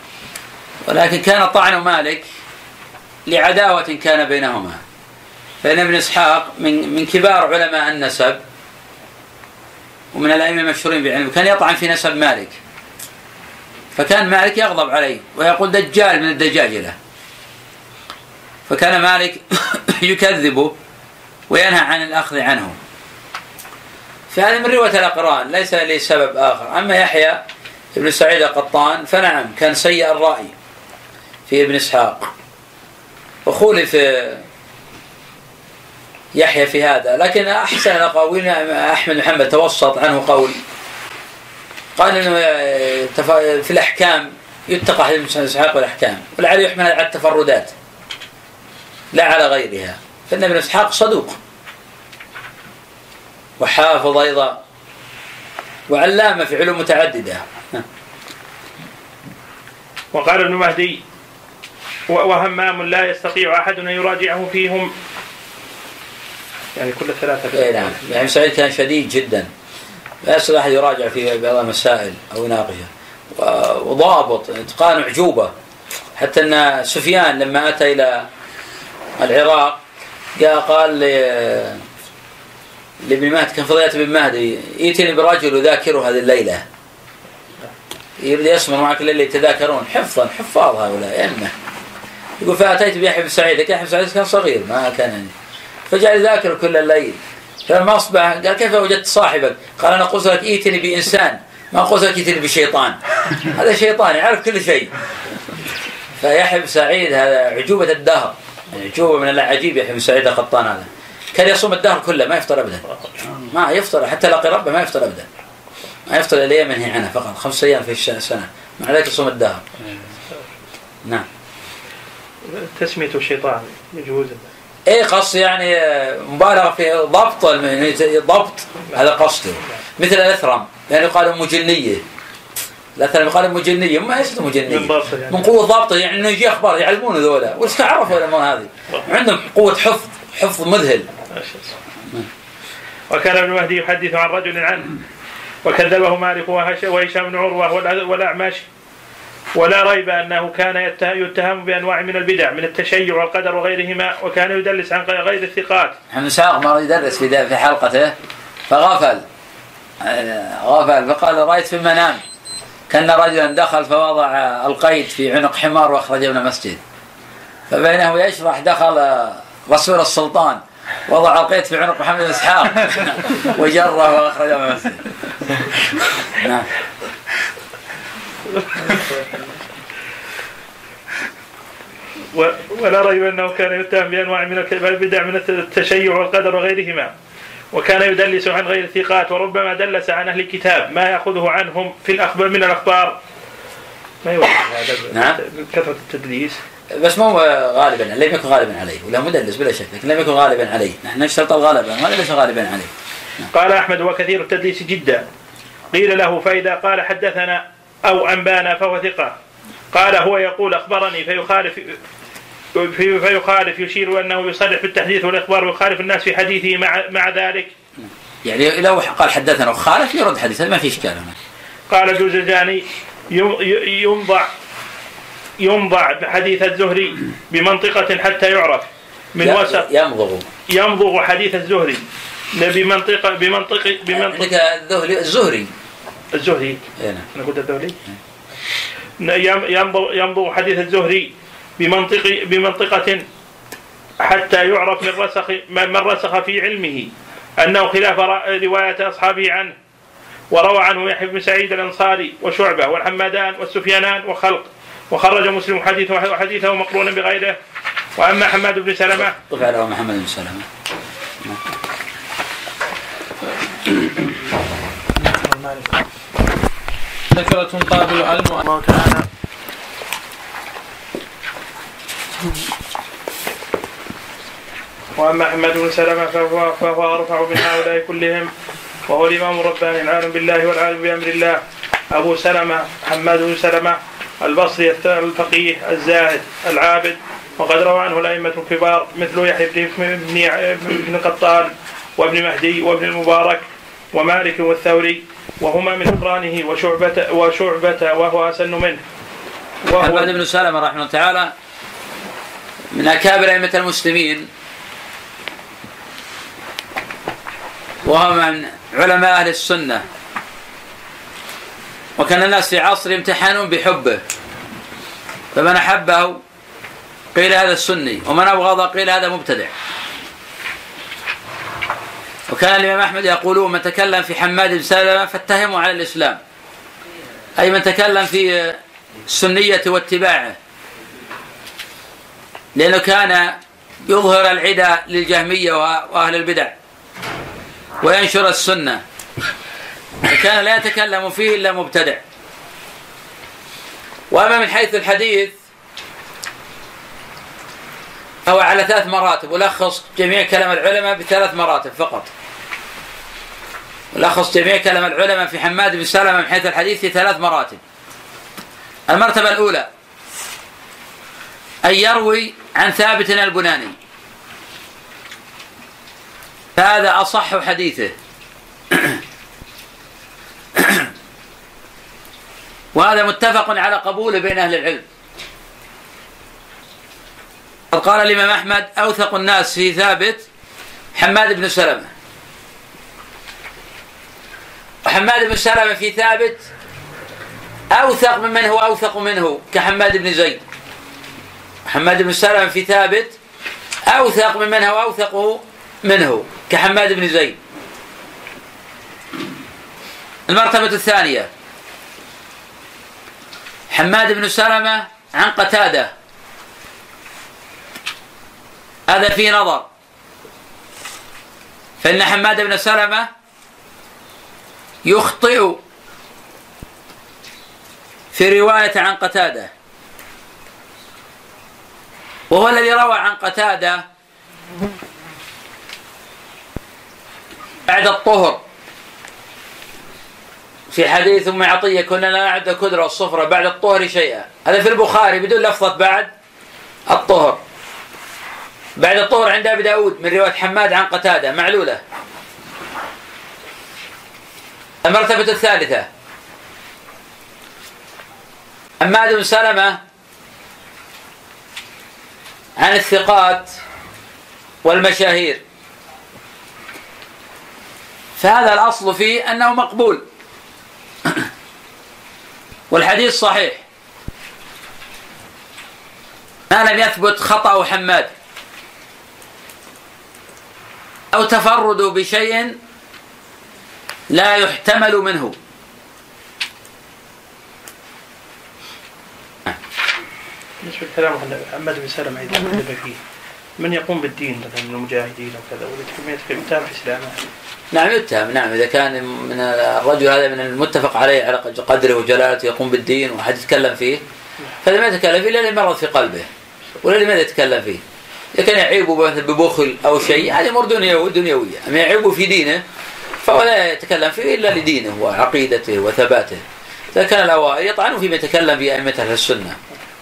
ولكن كان طعن مالك. لعداوة كان بينهما. فإن ابن إسحاق من من كبار علماء النسب ومن الأئمة المشهورين بعلم كان يطعن في نسب مالك. فكان مالك يغضب عليه ويقول دجال من الدجاجلة فكان مالك يكذبه وينهى عن الأخذ عنه. فهذا من رواية الأقران ليس لسبب آخر. أما يحيى ابن سعيد القطان فنعم كان سيء الرأي في ابن إسحاق. وخولف يحيى في هذا. لكن أحسن الأقاويل أحمد محمد توسط عنه قول. قال إنه في الأحكام يتقى حديث اسحاق والاحكام ولعله يحمل على التفردات. لا على غيرها. فان ابن اسحاق صدوق. وحافظ أيضا. وعلامة في علوم متعددة. وقال ابن مهدي وهمام لا يستطيع أحد أن يراجعه فيهم. يعني كل ثلاثة اي نعم. يعني سعيد كان شديد جدا. لا يستطيع أحد يراجع في بعض المسائل أو يناقشها وضابط إتقان عجوبه حتى أن سفيان لما أتى إلى العراق جاء قال لابن مهدي كان فضيلة ابن مهدي ائتني برجل يذاكره هذه الليلة. يريد يسمر معك الليلة يتذاكرون حفظا حفاظ هؤلاء علمه يقول فأتيت بيحيى بن سعيد يحيى بن سعيد كان صغير ما كان يعني. فجعل يذاكر كل الليل. فلما أصبح؟ قال كيف وجدت صاحبك؟ قال أنا قلت لك ائتني بإنسان ما قلت لك ائتني بشيطان. هذا شيطان يعرف كل شيء. فيحيى بن سعيد هذا عجوبة الدهر. يعني عجوبة من العجيب يحيى بن سعيد القطان هذا. كان يصوم الدهر كله ما يفطر ابدا. ما يفطر حتى لقي ربه ما يفطر ابدا. ما يفطر أيام ينهي عنها فقط خمس أيام في السنة. مع ذلك يصوم الدهر. نعم. تسمية الشيطان يجوز. إيه قصد يعني مبالغة في ضبط الم- ضبط هذا قصده مثل الأثرم يعني يقال أمه جنية الأثرم يقال أمه جنية ما ليست أمه جنية من يعني. من قوة ضبطه يعني إنه يجي أخبار يعلمون ذولا وش عرفوا الأمور هذه؟ عندهم قوة حفظ حفظ مذهل. وكان ابن مهدي يحدث عن رجل عنه وكذبه مالك وهش- وهشام بن عروة والأ- والأعمش. ولا ريب أنه كان يته- يتهم بأنواع من البدع من التشيع والقدر وغيرهما وكان يدلس عن غير الثقات. محمد اسحاق مره يدرس في في حلقته فغفل آه، غفل فقال رأيت في المنام. كان رجلا دخل فوضع القيد في عنق حمار واخرجه من المسجد. فبينه يشرح دخل آه، رسول السلطان. وضع القيد في عنق محمد بن إسحاق. وجره واخرجه من المسجد. نعم. ولا ريب أنه كان يتهم بأنواع من البدع من التشيع والقدر وغيرهما. وكان يدلس عن غير الثقات وربما دلس عن أهل الكتاب ما يأخذه عنهم في الأخبار من الأخبار. ما يوجد هذا نعم. كثرة التدليس. بس مو غالبا لم يكن غالبا عليه ولا مدلس بلا شك لكن لم يكن غالبا عليه. نحن نشترط الغلبه ما ليس غالبا عليه. قال أحمد وكثير التدليس جدا. قيل له فإذا قال حدثنا أو أنبانا فهو ثقة. قال هو يقول أخبرني فيخالف في- فيخالف يشير أنه يصرح بالتحديث والإخبار ويخالف الناس في حديثه مع مع ذلك. يعني لو قال حدثنا وخالف يرد حديث هذا ما في إشكال هنا. قال الجوزجاني ينضع ينضع حديث الزهري بمنطقة حتى يعرف. من وسط. يمضغ يمضغ حديث الزهري. بمنطقة بمنطق بمنطق عندك الذهلي الزهري. الزهري. إيه نعم. أنا قلت يمضغ يمضغ حديث الزهري بمنطق بمنطقة حتى يعرف من رسخ من رسخ في علمه أنه خلاف رواية أصحابه عنه. وروى عنه يحيى بن سعيد الأنصاري وشعبة والحمادان والسفيانان وخلق. وخرج مسلم حديثه وحديثه مقرونا بغيره. وأما حماد بن سلمة على محمد بن سلمة. ذكرة قابل علم الله تعالى وأما أحمد بن سلمة فهو فهو أرفع من هؤلاء كلهم وهو الإمام الرباني العالم بالله والعالم بأمر الله. أبو سلمة حماد بن سلمة البصري الفقيه الزاهد العابد وقد روى عنه الأئمة الكبار مثل يحيى بن بن قطان وابن مهدي وابن المبارك ومالك والثوري وهما من أقرانه وشعبة وشعبة وهو أسن منه. وهو بن سلمة رحمه الله تعالى من أكابر أئمة المسلمين وهو من علماء أهل السنة. وكان الناس في عصر يمتحنون بحبه. فمن أحبه قيل هذا السني ومن أبغضه قيل هذا مبتدع. وكان الإمام أحمد يقولون من تكلم في حماد بن سلمة فاتهموا على الإسلام. أي من تكلم في السنية واتباعه. لأنه كان يظهر العدى للجهمية وأهل البدع وينشر السنة. وكان لا يتكلم فيه إلا مبتدع. وأما من حيث الحديث فهو على ثلاث مراتب ولخص جميع كلام العلماء بثلاث مراتب فقط. ولخص جميع كلام العلماء في حماد بن سلمة من حيث الحديث في ثلاث مراتب. المرتبة الأولى أن يروي عن ثابت البناني. فهذا أصح حديثه. وهذا متفق على قبوله بين أهل العلم. قال الإمام أحمد أوثق الناس في ثابت حماد بن سلمة. وحماد بن سلمة في ثابت أوثق ممن هو أوثق منه كحماد بن زيد. حماد بن سلمة في ثابت أوثق ممن هو؟ أوثق منه كحماد بن زيد. المرتبة الثانية. حماد بن سلمة عن قتادة. هذا فيه نظر. فإن حماد بن سلمة يخطئ في رواية عن قتادة. وهو الذي روى عن قتادة بعد الطهر. في حديث أم عطية كنا لا نعد الكدره والصفره بعد الطهر شيئا. هذا في البخاري بدون لفظة بعد الطهر. بعد الطهر عند أبي داود من رواية حماد عن قتادة معلولة. المرتبة الثالثة. حماد بن سلمة عن الثقات والمشاهير. فهذا الأصل فيه أنه مقبول. والحديث صحيح. ما لم يثبت خطأ حماد. أو تفرد بشيء لا يحتمل منه. بالنسبة لكلام محمد بن سلمة اذا كذب فيه من يقوم بالدين مثلا من المجاهدين أو كذا ولا يتهم اسلامه نعم يتهم. نعم إذا كان من الرجل هذا من المتفق عليه على قدره وجلالته يقوم بالدين وحد يتكلم فيه فهذا ما يتكلم فيه إلا لمرض في قلبه ولا لماذا يتكلم فيه؟ إذا كان يعيبه مثلا ببخل أو شيء هذه أمور دنيوية. أما يعيبه في دينه فهو لا يتكلم فيه إلا لدينه وعقيدته وثباته. إذا كان الاوائل يطعنون فيما يتكلم في أئمة أهل السنة.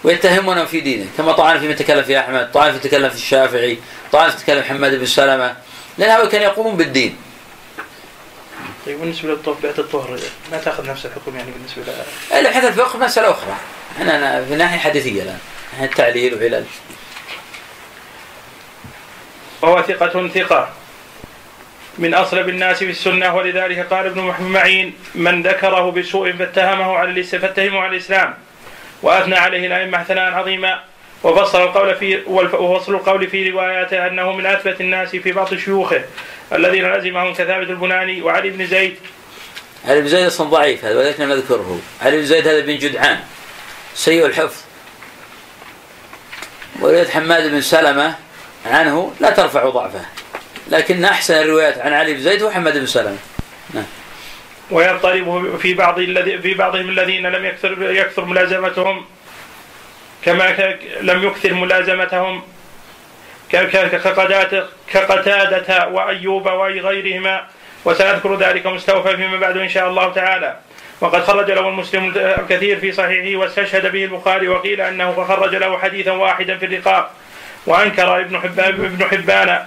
ويتهمون في دينه كما طعن فيما يتكلم في أحمد طعن في يتكلم في الشافعي طعن في يتكلم محمد بن سلمة لأن هؤلاء كانوا يقومون بالدين. طيب بالنسبة للطهر بعد الطهر ما تأخذ نفس الحكم يعني بالنسبة لها؟ لا حتى الفقه مساله أخرى إحنا في ناحية حديثية الآن التعليل وعلل وهو ثقة ثقة. من أصلب الناس في السنة ولذلك قال ابن معين من ذكره بسوء فاتهمه على فاتهمه على الإسلام. وأثنى عليه الأئمة ثناء عظيما وفصل القول في وفصل القول في رواياته أنه من أثبت الناس في بعض شيوخه الذين لزمهم كثابت البناني وعلي بن زيد. علي بن زيد أصلا ضعيف هذا ولكن نذكره علي بن زيد هذا بن جدعان سيء الحفظ. ورواية حماد بن سلمة عنه لا ترفع ضعفه لكن أحسن الروايات عن علي بن زيد هو حماد بن سلمة. نعم. ويضطرب في بعض الذي في بعضهم الذين لم يكثر يكثر ملازمتهم. كما لم يكثر ملازمتهم. كقتادة وأيوب وغيرهما. وسنذكر ذلك مستوفى فيما بعد إن شاء الله تعالى. وقد خرج له المسلم الكثير في صحيحه واستشهد به البخاري وقيل أنه خرج له حديثا واحدا في الرقاق وأنكر ابن حبان ابن حبان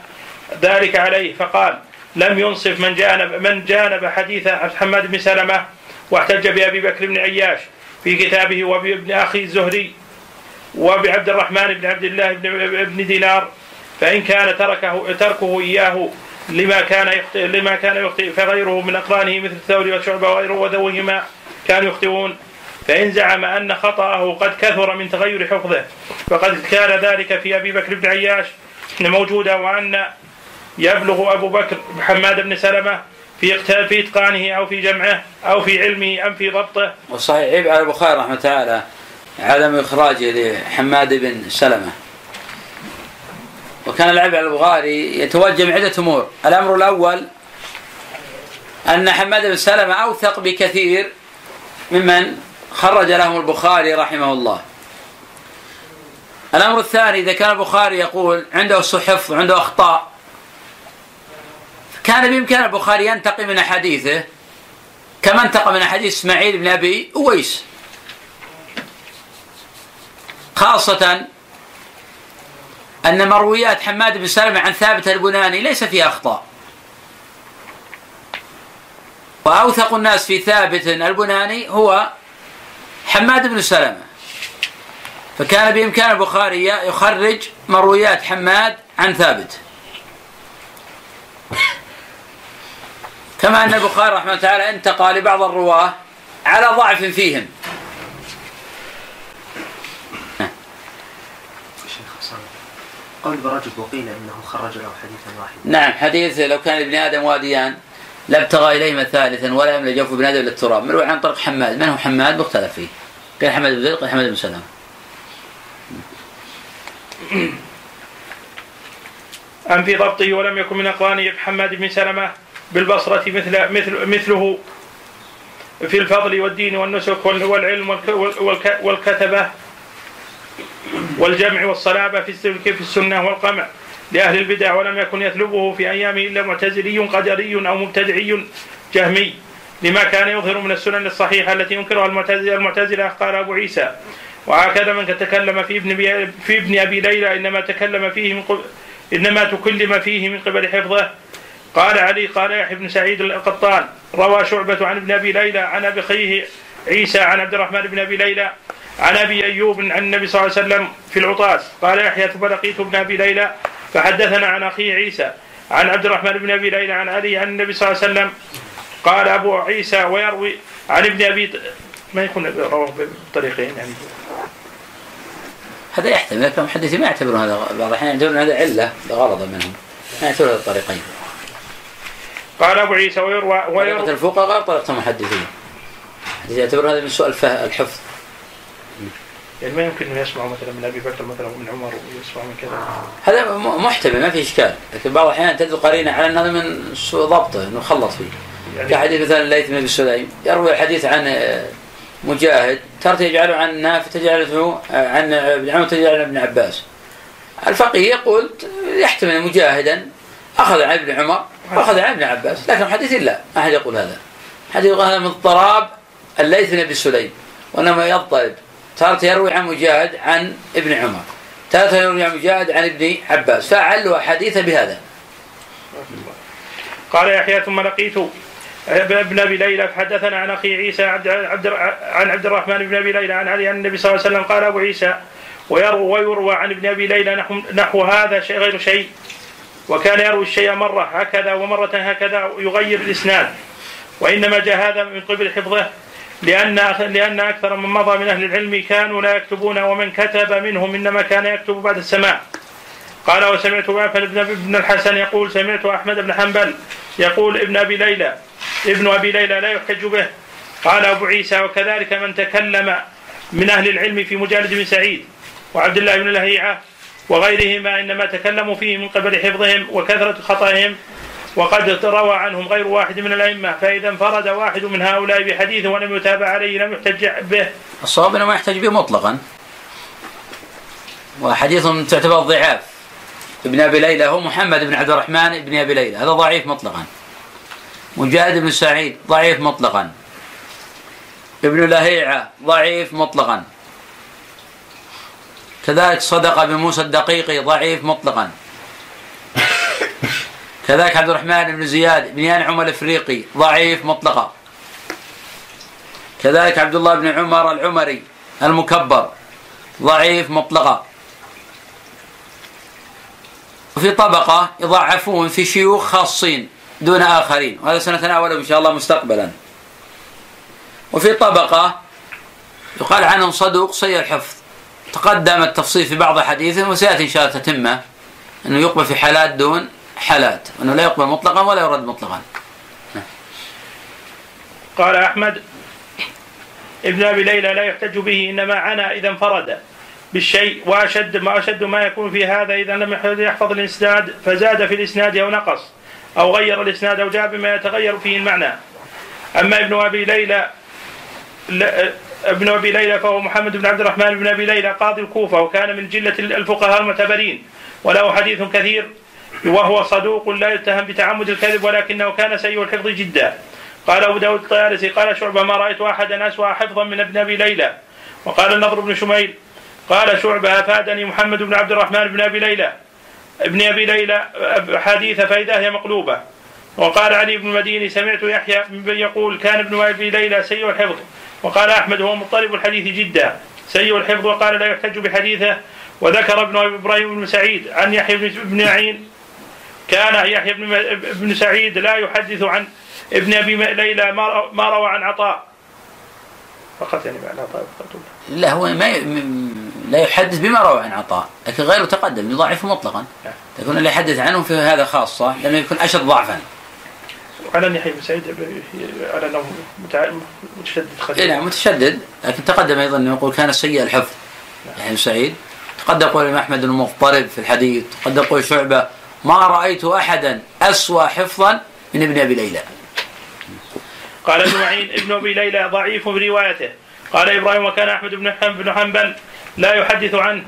ذلك عليه. فقال لم ينصف من جانب من جانب حديث حماد بن سلمة واحتج بأبي بكر بن عياش في كتابه وبابن أخي الزهري وبعبد الرحمن بن عبد الله بن دينار فإن كان تركه تركه إياه لما كان يخطئ لما كان يخطئ فغيره من أقرانه مثل الثوري والشعبة وغيره وذويهما كانوا يخطئون. فإن زعم أن خطأه قد كثر من تغير حفظه فقد كان ذلك في أبي بكر بن عياش موجودا وأن يبلغ أبو بكر محمد بن سلمة في في إتقانه أو في جمعه أو في علمه أم في ضبطه. وصحيح عيب على البخاري رحمه تعالى عدم إخراجه لحماد بن سلمة. وكان العيب على البخاري يتوجه عدة أمور. الأمر الأول أن حماد بن سلمة أوثق بكثير ممن خرج لهم البخاري رحمه الله. الأمر الثاني إذا كان البخاري يقول عنده حفظ وعنده أخطاء كان بإمكان البخاري ينتقي من أحاديثه كما انتقى من أحاديث إسماعيل بن أبي أويس. خاصة أن مرويات حماد بن سلمة عن ثابت البناني ليس فيها أخطاء. وأوثق الناس في ثابت البناني هو حماد بن سلمة. فكان بإمكان البخاري يخرج مرويات حماد عن ثابت. كما أن البخاري رحمه الله تعالى انتقى لبعض الرواة على ضعف فيهم. قول برجل وقيل إنه خرج له حديثا واحدا. نعم حديث لو كان ابن آدم واديان لابتغى إليهما ثالثا ولا يملى جوف ابن آدم إلا التراب. مروي عن طريق حماد. من هو حماد؟ مختلف فيه. قيل حماد بن زيد قيل حماد بن سلمة. أم في ضبطه ولم يكن من أقرانه حماد بن سلمة؟ بالبصرة مثل مثل مثله في الفضل والدين والنسك وال- والعلم والك- والك- والكتبة والجمع والصلابة في السنة والقمع لأهل البدع ولم يكن يطلبه في أيامه إلا معتزلي قدري أو مبتدعي جهمي لما كان يظهر من السنن الصحيحة التي ينكرها المعتزلة المعتزلة قال أبو عيسى. وهكذا من تكلم في ابن في ابن أبي ليلى إنما تكلم فيه من قبل إنما تكلم فيه من قبل حفظه قال علي قال يحيى بن سعيد القطان روى شعبة عن ابن أبي ليلى عن أبي عيسى عن عبد الرحمن بن أبي ليلى عن أبي أيوب عن النبي صلى الله عليه وسلم في العطاس. قال يحيى ثم لقيت ابن أبي ليلى فحدثنا عن أخيه عيسى عن عبد الرحمن بن أبي ليلى عن علي عن النبي صلى الله عليه وسلم. قال أبو عيسى ويروي عن ابن أبي ما يكون رواه بطريقين يعني. هذا يحتمل لكن المحدثين ما يعتبرون هذا بعض الأحيان يعتبرون هذا علة لغرض منهم ما يعتبرون هذا الطريقين قال أبو عيسى ويروى طريقة ويروى الفقهاء غير طريقة المحدثين يعتبر هذا من سوء الحفظ. يعني ما يمكن أن يسمع مثلا من أبي بكر مثلا ومن عمر ويسمع من كذا. هذا م- محتمل ما في إشكال. لكن بعض الأحيان تدل قرينة على أن هذا من سوء ضبطه إنه خلط فيه. يعني كحديث مثلا الليث بن ابي سليم يروي الحديث عن آه، مجاهد ترى يجعله عن نافع تجعله آه، عن ابن عمر تجعله عن ابن عباس. الفقيه يقول يحتمل مجاهدا أخذ عن ابن عمر واخذ عن ابن عباس لكن الحديث لا أحد يقول هذا. حديث هذا من اضطراب الليث بن ابي سليم وإنما يضطرب. تارة يروي عن مجاهد عن ابن عمر. تارة يروي عن مجاهد عن ابن عباس. فعلوا حديث بهذا. قال يحيى ثم لقيت ابن أبي ليلى فحدثنا عن أخي عيسى عبد عبد عن عبد الرحمن بن أبي ليلى عن علي عن النبي صلى الله عليه وسلم قال أبو عيسى ويروى ويروى عن ابن أبي ليلى نحو, نحو هذا شيء غير شيء. وكان يروي الشيء مرة هكذا ومرة هكذا يغير الإسناد. وإنما جاء هذا من قبل حفظه لأن لأن أكثر من مضى من أهل العلم كانوا لا يكتبون ومن كتب منهم إنما كان يكتب بعد السماع قال وسمعت وافل بن ابن الحسن يقول سمعت أحمد بن حنبل يقول ابن أبي ليلى ابن أبي ليلى لا يحتج به قال أبو عيسى وكذلك من تكلم من أهل العلم في مجالد بن سعيد وعبد الله بن لهيعة وغيرهما إنما تكلموا فيه من قبل حفظهم وكثرة خطئهم وقد روى عنهم غير واحد من الأئمة فإذا انفرد واحد من هؤلاء بحديث ولم يتابع عليه لم يحتج به. الصواب إنه ما يحتج به مطلقا. وحديث تعتبر ضعاف. ابن أبي ليلى هو محمد بن عبد الرحمن بن أبي ليلى. هذا ضعيف مطلقا. مجاهد بن سعيد ضعيف مطلقا. ابن لهيعة ضعيف مطلقا. كذلك صدق بن موسى الدقيقي ضعيف مطلقا. كذلك عبد الرحمن بن زياد بن ينعم الإفريقي ضعيف مطلقا. كذلك عبد الله بن عمر العمري المكبر ضعيف مطلقا. وفي طبقة يضعفون في شيوخ خاصين دون آخرين وهذا سنتناوله إن شاء الله مستقبلا. وفي طبقة يقال عنهم صدوق سيء الحفظ. تقدم التفصيل في بعض حديثه وسيأتي إن شاء الله تتمة أنه يقبل في حالات دون حالات وأنه لا يقبل مطلقا ولا يرد مطلقا. قال أحمد ابن أبي ليلى لا يحتج به إنما عنا إذا انفرد بالشيء وأشد ما أشد ما يكون في هذا إذا لم يحفظ الإسناد فزاد في الإسناد أو نقص أو غير الإسناد أو جاء بما يتغير فيه المعنى. أما ابن أبي ليلى ابن أبي ليلى فهو محمد بن عبد الرحمن بن أبي ليلى قاضي الكوفة وكان من جلة الفقهاء المعتبرين. وله حديث كثير وهو صدوق لا يتهم بتعمد الكذب ولكنه كان سيء الحفظ جدا. قال أبو داود الطيالسي قال شعبة ما رأيت أحدا أسوأ حفظا من ابن أبي ليلى. وقال النضر بن شميل قال شعبة أفادني محمد بن عبد الرحمن بن أبي ليلى. ابن أبي ليلى حديث فإذا هي مقلوبة. وقال علي بن المديني سمعت يحيى يقول كان ابن أبي ليلى سيء الحفظ. وقال أحمد هو مضطرب الحديث جدا سيء الحفظ وقال لا يحتج بحديثه وذكر ابن إبراهيم بن سعيد عن يحيى بن معين كان يحيى بن بن سعيد لا يحدث عن ابن أبي ليلى ما روى عن عطاء. فقط يعني عن عطاء لا هو ما ي... لا يحدث بما روى عن عطاء لكن غيره تقدم يضاعفه مطلقا. يكون اللي يحدث عنه في هذا خاصة لأنه يكون أشد ضعفا. على يحيى بن سعيد على أنه متشدد خليل. نعم متشدد لكن تقدم أيضا أنه يقول كان سيء الحفظ يحيى بن سعيد. تقدم قول الامام أحمد أنه مضطرب في الحديث. تقدم قول شعبة ما رأيت احدا أسوأ حفظا من ابن أبي ليلى. قال ابن معين ابن أبي ليلى ضعيف في روايته. قال إبراهيم وكان أحمد بن حنبل لا يحدث عنه.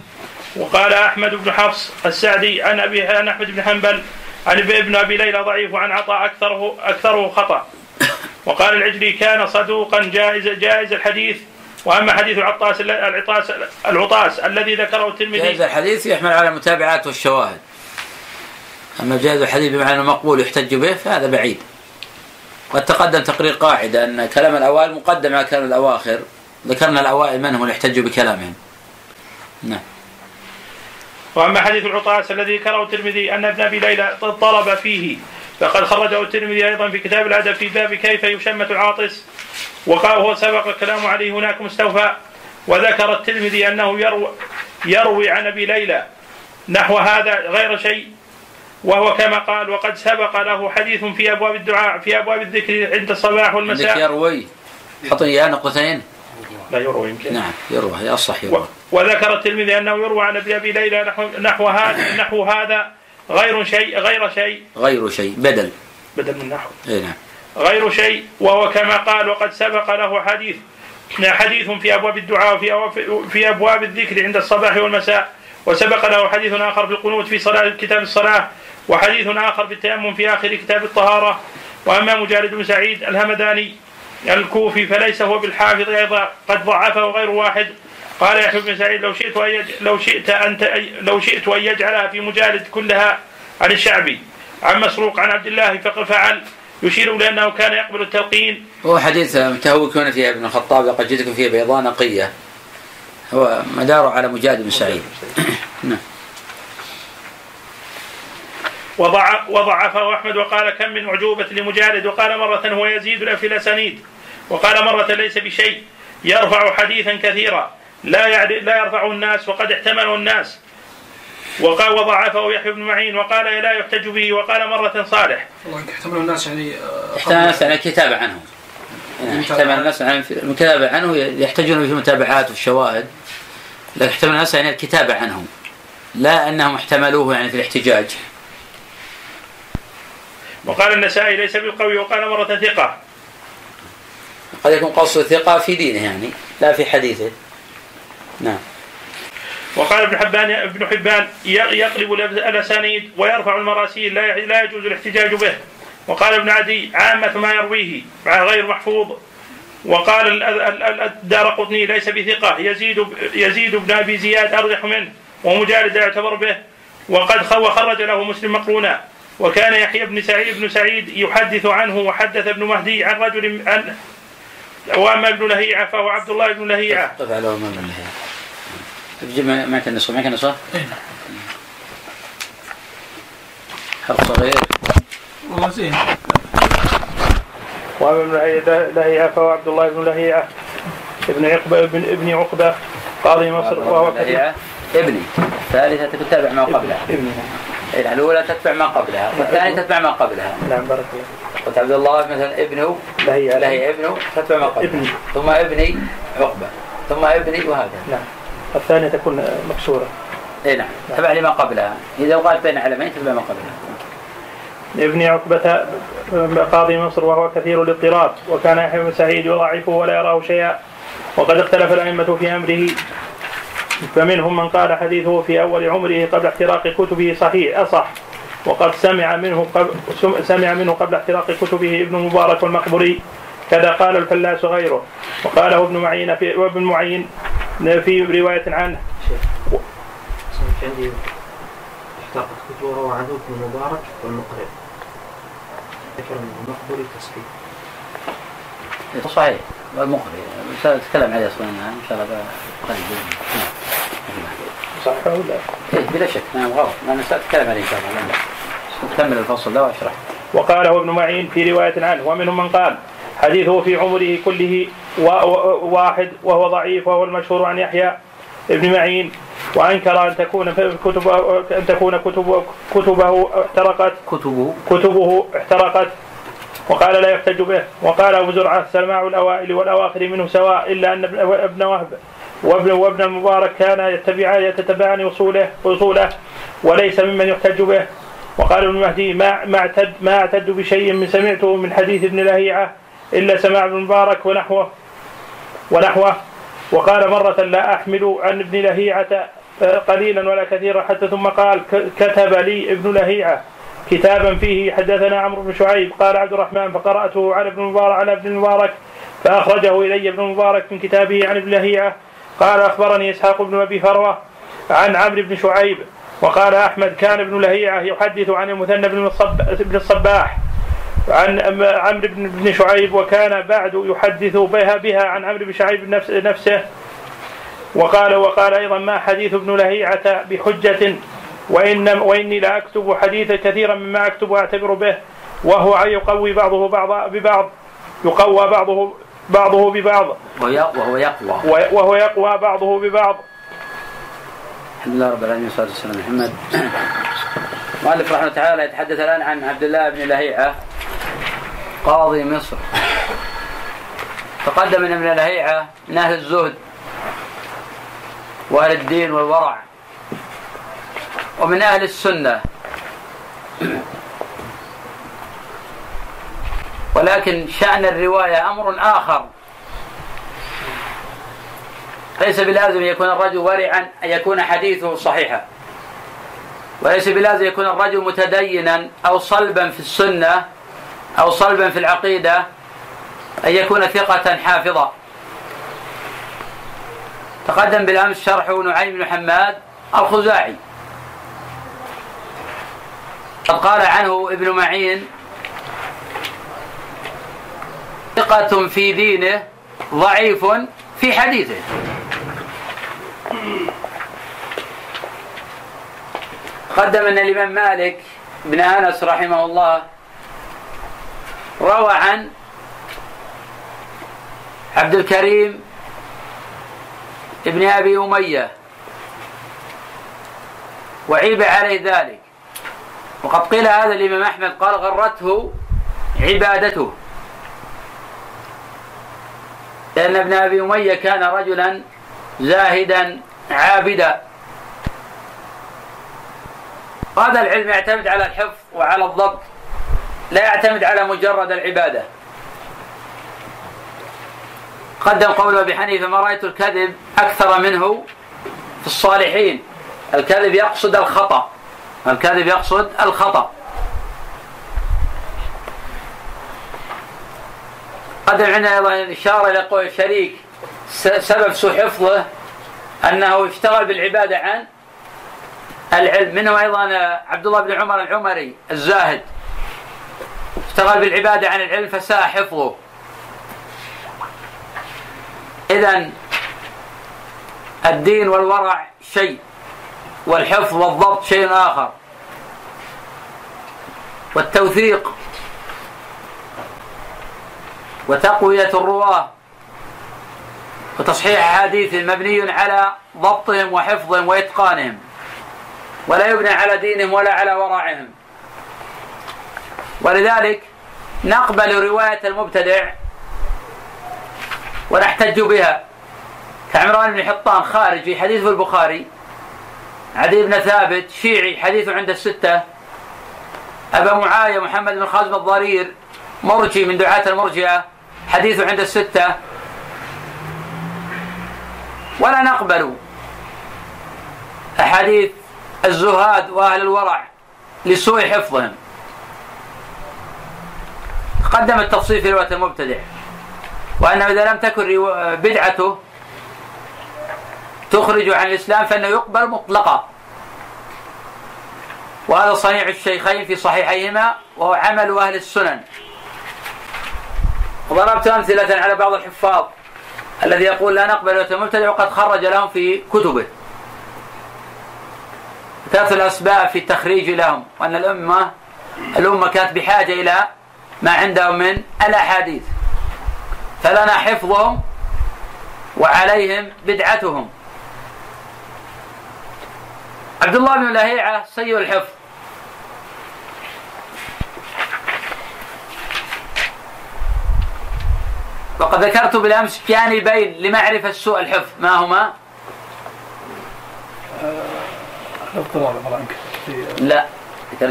وقال أحمد بن حفص السعدي عن أبي عن أحمد بن حنبل عن ابن أبي ليلى ضعيف وعن عطاء اكثره أكثره خطأ. وقال العجلي كان صدوقا جائز جائز الحديث. وأما حديث العطاس العطاس العطاس الذي ذكره الترمذي جائز الحديث يحمل على المتابعات والشواهد. أما جائز الحديث بمعنى مقبول يحتج به فهذا بعيد. قد تقدم تقرير قاعدة أن كلام الأوائل مقدم على كلام الأواخر. ذكرنا الأوائل من هم يحتجوا بكلامهم. نعم. وأما حديث العطاس الذي ذكره الترمذي أن ابن أبي ليلى طلب فيه فقد خرجه الترمذي أيضا في كتاب الأدب في باب كيف يشمت العاطس وقال هو سبق الكلام عليه هناك مستوفى وذكر الترمذي أنه يروي, يروي عن أبي ليلى نحو هذا غير شيء وهو كما قال وقد سبق له حديث في أبواب الدعاء في أبواب الذكر عند الصباح والمساء. يروي حط اياه نقطتين يروى يمكن. نعم يروى هي الصح يروى. وذكر الترمذي أنه يروى عن ابي ليلى نحو نحو هذا نحو هذا غير شيء غير شيء. غير شيء بدل. بدل من نحو. اي نعم. غير شيء وهو كما قال وقد سبق له حديث حديث في أبواب الدعاء وفي في أبواب الذكر عند الصباح والمساء وسبق له حديث آخر في القنوت في صلاه كتاب الصلاة وحديث آخر في التيمم في آخر كتاب الطهارة. وأما مجالد بن سعيد الهمداني الكوفي فليس هو بالحافظ أيضا قد ضعفه غير واحد. قال يحيى بن سعيد لو شئت أن يج... لو شئت أنت لو شئت أن يجعلها في مجالد كلها عن الشعبي عن مسروق عن عبد الله فعل. يشير إلى أنه كان يقبل التلقين. هو حديث متهوكون فيها ابن الخطاب لقد جئتكم فيه بيضاء نقيه هو مداره على مجاهد بن سعيد. نعم. وضع وضعفه أحمد وقال كم من عجوبه لمجالد؟ وقال مرة هو يزيد في الاسانيد وقال مرة ليس بشيء يرفع حديثا كثيرا لا لا يرفعه الناس وقد احتمله الناس وقال وضعفه يحيى بن معين وقال لا يحتج به وقال مرة صالح. والله احتمله الناس يعني احتمل الناس على الكتابة عنه. يعني احتمل الناس عن الكتابة عنه يحتاجون في المتابعات والشواهد. لكن احتمل الناس يعني الكتابة عنه. لا أنهم احتملوه يعني في الاحتجاج. وقال النسائي ليس بالقوي وقال مرة ثقة. قد يكون قصد ثقة في دينه يعني لا في حديثه. نعم. وقال ابن حبان ابن حبان يقلب الأسانيد ويرفع المراسيل لا لا يجوز الاحتجاج به. وقال ابن عدي عامة ما يرويه غير محفوظ. وقال الدار قطني ليس بثقة. يزيد يزيد بن أبي زياد ارجح منه ومجالد يعتبر به. وقد خرج له مسلم مقرونا. وكان يحيى بن سعيد بن سعيد يحدث عنه وحدث ابن مهدي عن رجل عن وأما ابن لهيعة فهو عبد الله بن لهيعة. قف على ابن لهيعة. معك النسخة معك النسخة؟ حرف صغير. والله زين. وابن لهيعة فهو عبد الله بن لهيعة. ابن عقبة ابن ابن عقبة. قاضي مصر وهو لهيعة ابني. الثالثة تتبع ما قبلها. ابني. نعم الأولى تتبع ما قبلها والثانية تتبع ما قبلها. نعم بارك الله قلت عبد الله مثلا ابنه لهيعة لهي ابنه تتبع ما قبلها ابني. ثم ابني عقبة. ثم ابني وهكذا. نعم. الثانية تكون مكسورة. اي نعم. تبع لما قبلها. إذا وقعت بين علمين تتبع ما قبلها. ابن عقبة قاضي مصر وهو كثير الاضطراب وكان يحيى بن سعيد يضاعفه ولا يراه شيئا وقد اختلف الأئمة في أمره. فمنهم من قال حديثه في أول عمره قبل احتراق كتبه صحيح أصح. وقد سمع منه قبل سمع منه قبل احتراق كتبه ابن مبارك والمقبري كذا قال الفلاس غيره. وقاله ابن معين في وابن معين في رواية عنه. شيخ عندي احترقت كتب روى عنه ابن المبارك والمقرئ. ذكر من المقبول تصحيح صحيح والمقري سأتكلم عليه أصلا إن شاء الله قريب. نعم. صح ولا إيه بلا شك. نعم غلط أنا ساتكلم عليه إن شاء الله. نكمل الفصل. ده واشرح وقاله ابن معين في رواية عنه ومنهم من قال حديثه في عمره كله وا- وا- واحد وهو ضعيف وهو المشهور عن يحيى ابن معين وأنكر أن تكون كتب أن تكون كتب كتبه احترقت. كتبه. كتبه احترقت. وقال لا يحتج به. وقال أبو زرعة سماع الأوائل والأواخر منه سواء إلا أن ابن- ابن وهب وابن وابن المبارك كان يتبعان يتتبعان أصوله أصوله وليس ممن يحتج به. وقال ابن المهدي ما ما اعتد ما اعتد بشيء من سمعته من حديث ابن لهيعة إلا سماع ابن المبارك ونحوه ونحوه. وقال مرة لا أحمل عن ابن لهيعة قليلا ولا كثيرا حتى ثم قال كتب لي ابن لهيعة كتابا فيه. حدثنا عمرو بن شعيب قال عبد الرحمن فقرأته على ابن المبارك على ابن المبارك فأخرجه إلي ابن المبارك من كتابه عن ابن لهيعة قال أخبرني إسحاق بن أبي فروة عن عمرو بن شعيب وقال أحمد كان ابن لهيعة يحدث عن المثنى بن بن الصباح عن عمرو بن بن شعيب وكان بعد يحدث بها بها عن عمرو بن شعيب نفس نفسه. وقال وقال أيضا ما حديث ابن لهيعة بحجة وإن وإني لا أكتب حديثا كثيرا مما أكتب وأعتبر به وهو يقوي بعضه بعضا ببعض يقوى بعضه بعضه ببعض. وهو يق- وهو يقوى. وهو يقوى بعضه ببعض. الحمد لله رب العالمين والصلاة والسلام على محمد. مؤلف رحمه الله تعالى يتحدث الآن عن عبد الله بن لهيعة قاضي مصر. تقدم من ابن لهيعة من أهل الزهد وأهل الدين والورع ومن أهل السنة. ولكن شأن الرواية أمر آخر. ليس بلازم يكون الرجل ورعا أن يكون حديثه صحيحا. وليس بلازم يكون الرجل متدينا أو صلبا في السنة أو صلبا في العقيدة أن يكون ثقة حافظا تقدم بالأمس شرح نعيم بن حماد الخزاعي. قد قال عنه ابن معين ثقة في دينه ضعيف في حديثه. قدم ان الإمام مالك بن أنس رحمه الله روى عن عبد الكريم ابن أبي أمية. وعيب عليه ذلك. وقد قيل هذا الإمام أحمد قال غرته عبادته. لأن ابن أبي أمية كان رجلا زاهدا عابدا. هذا العلم يعتمد على الحفظ وعلى الضبط لا يعتمد على مجرد العبادة. قدم قول أبي حنيفة ما رأيت الكذب أكثر منه في الصالحين. الكذب يقصد الخطأ. الكذب يقصد الخطأ. قدم عندنا أيضا إشارة إلى قول الشريك سبب سوء حفظه أنه اشتغل بالعبادة عن العلم. منهم أيضا عبد الله بن عمر العمري الزاهد. اشتغل بالعبادة عن العلم فساء حفظه. اذا الدين والورع شيء والحفظ والضبط شيء آخر. والتوثيق وتقوية الرواة. وتصحيح احاديثهم مبني على ضبطهم وحفظهم وإتقانهم. ولا يبنى على دينهم ولا على ورعهم. ولذلك نقبل رواية المبتدع ونحتج بها كعمران بن حطان خارج في حديث في البخاري. عدي بن ثابت شيعي حديثه عند الستة. أبا معاوية محمد بن خازم الضرير مرجي من دعاة المرجئة. حديثه عند الستة. ولا نقبل أحاديث الزهاد وأهل الورع لسوء حفظهم قدم التفصيل في رواية المبتدع. وأنه إذا لم تكن بدعته تخرج عن الإسلام فإنه يقبل مطلقا. وهذا صنيع الشيخين في صحيحيهما وهو عمل أهل السنن. وضربت أمثلة على بعض الحفاظ الذي يقول لا نقبل المبتدع وقد خرج لهم في كتبه. ثلاث الأسباب في التخريج لهم وأن الأمة الأمة كانت بحاجة إلى ما عندهم من الأحاديث. فلنا حفظهم وعليهم بدعتهم. عبد الله بن لهيعة سيء الحفظ. وقد ذكرت بالأمس جانبين لمعرفة سوء الحفظ. ما هما؟ لا.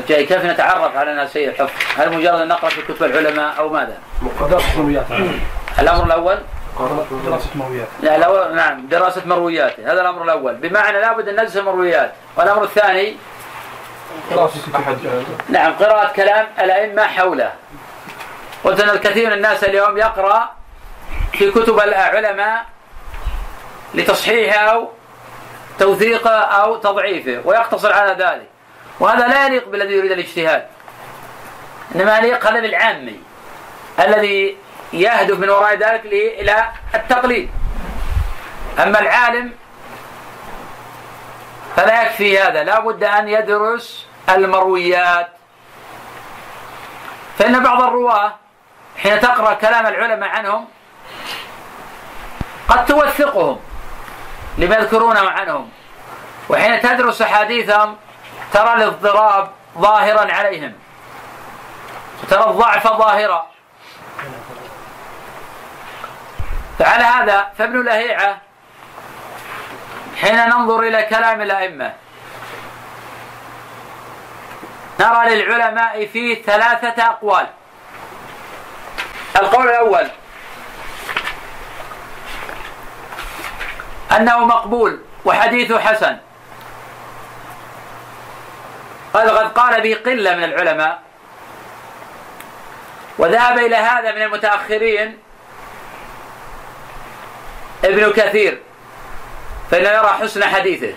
كيف نتعرف على أنها سيء الحفظ؟ هل مجرد أن نقرأ في كتب العلماء أو ماذا؟ دراسة مرويات الأمر الأول؟ دراسة مرويات لا نعم دراسة مروياته. هذا الأمر الأول. بمعنى لابد أن ندرس المرويات. والأمر الثاني؟ دراسة أحد. نعم قراءة كلام الأئمة حوله. قلت أن الكثير من الناس اليوم يقرأ كتب العلماء لتصحيحه أو توثيقه أو تضعيفه ويقتصر على ذلك. وهذا لا يليق بالذي يريد الاجتهاد إنما يليق هذا بالعامي الذي يهدف من وراء ذلك إلى التقليد. أما العالم فلا يكفي هذا لا بد أن يدرس المرويات. فإن بعض الرواة حين تقرأ كلام العلماء عنهم قد توثقهم لما يذكرونه عنهم. وحين تدرس أحاديثهم ترى الاضطراب ظاهرا عليهم. وترى الضعف ظاهرا. فعلى هذا فابن لهيعة حين ننظر إلى كلام الأئمة نرى للعلماء فيه ثلاثة أقوال. القول الأول أنه مقبول وحديثه حسن. قد قد قال به قلة من العلماء وذهب إلى هذا من المتأخرين ابن كثير فإنه يرى حسن حديثه.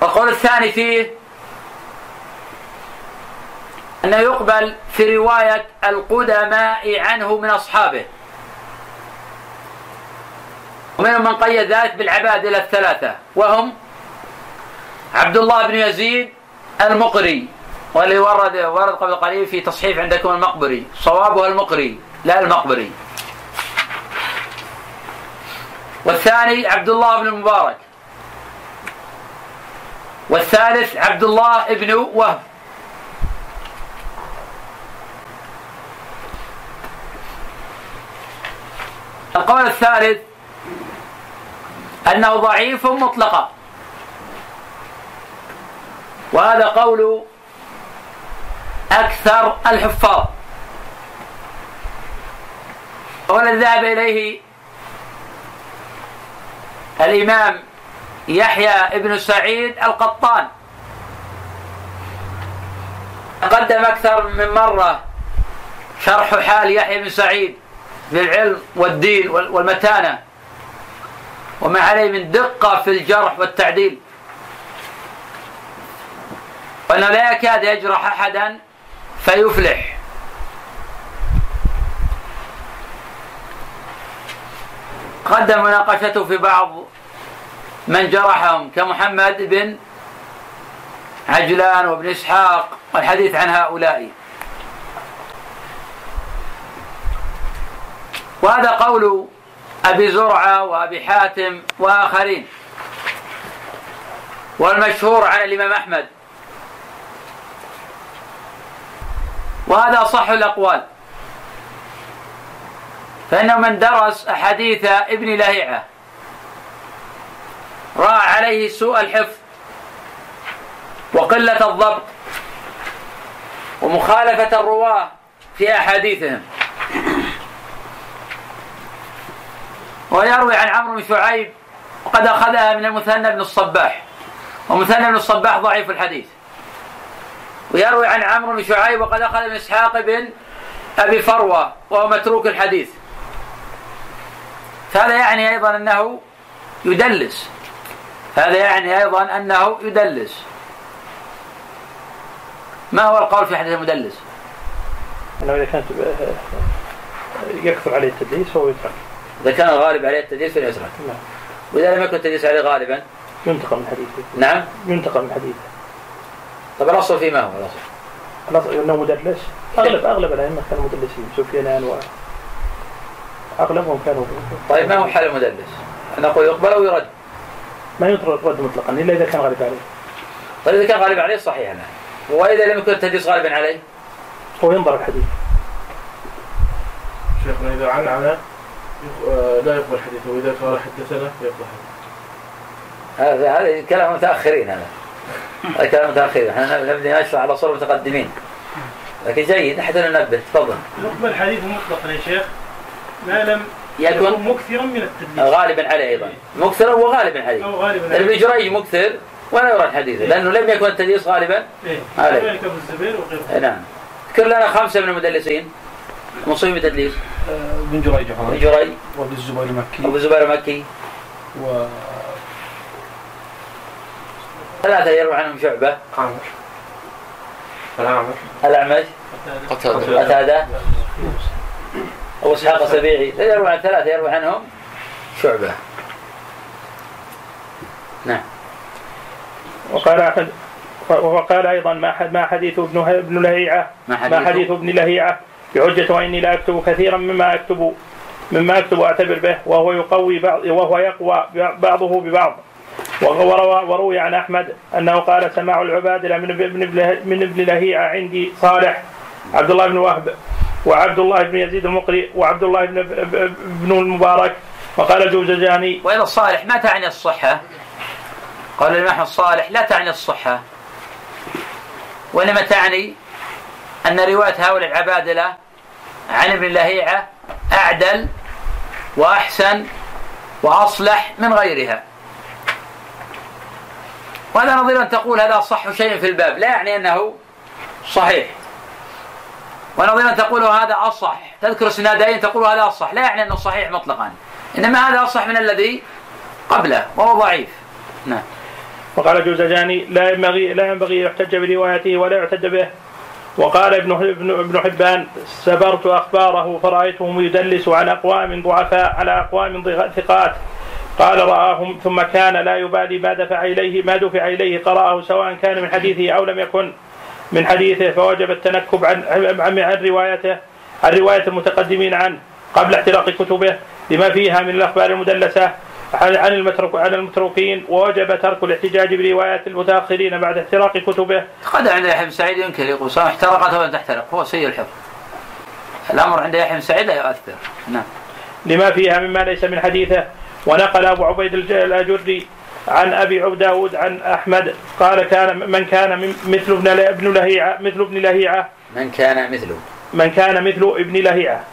والقول الثاني فيه أنه يقبل في رواية القدماء عنه من أصحابه. ومنهم من قيد ذلك بالعبادلة الثلاثة وهم عبد الله بن يزيد المقري واللي ورد ورد قبل قليل في تصحيف عندكم المقبري صوابه المقري لا المقبري. والثاني عبد الله بن المبارك. والثالث عبد الله بن وهب. القول الثالث أنه ضعيف مطلقا. وهذا قول أكثر الحفاظ. والذي ذهب إليه الإمام يحيى ابن سعيد القطان. قدم أكثر من مرة شرح حال يحيى بن سعيد في العلم والدين والمتانة. وما عليه من دقة في الجرح والتعديل. وأنه لا يكاد يجرح أحدا فيفلح. قدم مناقشته في بعض من جرحهم كمحمد بن عجلان وابن إسحاق والحديث عن هؤلاء. وهذا قول أبي زرعة وأبي حاتم وآخرين. والمشهور عن الإمام أحمد. وهذا صح الأقوال. فإنه من درس أحاديث ابن لهيعة. رأى عليه سوء الحفظ وقلة الضبط ومخالفة الرواة في أحاديثهم. ويروي عن عمرو بن شعيب وقد أخذها من المثنى بن الصباح. ومثنى بن الصباح ضعيف الحديث. ويروي عن عمرو بن شعيب وقد أخذ من إسحاق بن أبي فروة وهو متروك الحديث. فهذا يعني أيضا أنه يدلس. هذا يعني أيضا أنه يدلس. ما هو القول في حديث المدلس؟ انه إذا كانت يكثر عليه التدليس فهو يترك. إذا كان الغالب عليه التدليس فليترك نعم. وإذا لم يكن التدليس عليه غالبا؟ ينتقل من حديثه. نعم. ينتقل من حديثه. طب الأصل فيه ما هو؟ الأصل. الأصل أنه مدلس. اغلب أغلب الأئمة كانوا مدلسين. سفيان و أغلبهم كانوا طيب ما هو حال المدلس؟ نقول يقبل أو يرد؟ ما يطرد رد مطلقا إلا إذا كان غالب عليه. طيب إذا كان غالب عليه صحيح لا وإذا لم يكن التدليس غالبا عليه؟ هو ينظر الحديث. شيخنا إذا عن عن لا يقبل حديثه وإذا قال حدثنا يقبل حديثه هذا هذا كلام متأخرين هذا. هذا كلام متأخرين. إحنا نبني نشرح على صور متقدمين لكن جيد حتى ننبه. تفضل. نقبل حديث مطلقا يا شيخ. ما لم يكن يكن مكثرا من التدليس. غالبا عليه أيضا. مكثرا وغالبا عليه. أو غالبا ابن عليه. جريج مكثر ولا يرد حديثه لأنه لم يكن التدليس غالبا إيه. عليه. كذلك أبو الزبير وغيره. نعم. اذكر لنا خمسة من المدلسين. مصيب بالتدليس بن جريج ابن جريج وابن الزبير المكي أبو الزبير المكي و ثلاثة يروي عنهم شعبة. عامر العامر الأعمش قتادة. قتادة. أبو إسحاق السبيعي. لا يروي عن ثلاثة يروي عنهم شعبة. نعم. وقال احد وقال أيضا ما حديث ابن ابن لهيعة. ما حديث؟ حديث ابن لهيعة. بحجة وإني لا أكتب كثيرا مما أكتب مما أكتب وأعتبر به وهو يقوي بعض وهو يقوى بعضه ببعض. وروي عن أحمد أنه قال سماع العبادله من ابن من ابن لهيعة عندي صالح عبد الله بن وهب وعبد الله بن يزيد المقري وعبد الله بن بن المبارك وقال الجوزجاني وإذا الصالح ما تعني الصحة؟ قال الإمام الصالح لا تعني الصحة. وإنما تعني أن رواية هؤلاء العبادلة عن ابن لهيعة أعدل وأحسن وأصلح من غيرها. وهذا نظير أن تقول هذا أصح شيء في الباب لا يعني أنه صحيح. ونظير أن تقول هذا أصح. تذكر سنادين تقول هذا أصح لا يعني أنه صحيح مطلقا. إنما هذا أصح من الذي قبله وهو ضعيف. نعم. وقال الجوزجاني لا ينبغي لا ينبغي يحتج بروايته ولا يعتد به. وقال ابن ابن حبان سبرت أخباره فرايتهم يدلس عن أقوام ضعفاء على أقوام ثقات. قال رآهم ثم كان لا يبالي ما دفع اليه ما دفع إليه. قرأه سواء كان من حديثه أو لم يكن من حديثه فوجب التنكب عن, عن روايته عن رواية المتقدمين عنه قبل احتراق كتبه لما فيها من الأخبار المدلسة عن المتروك عن المتروكين ووجب ترك الاحتجاج بروايات المتاخرين بعد احتراق كتبه. قد عند يحيى بن سعيد ينكر يقول سواء احترقت أو لم تحترق؟ هو سيء الحفظ. الأمر عند يحيى بن سعيد لا يؤثر. نعم. لما فيها مما ليس من حديثه. ونقل أبو عبيد الأجري عن أبي عبد داود عن أحمد قال كان من كان مثل ابن ابن لهيعه مثل ابن لهيعة. من كان مثله. من كان مثل ابن لهيعة.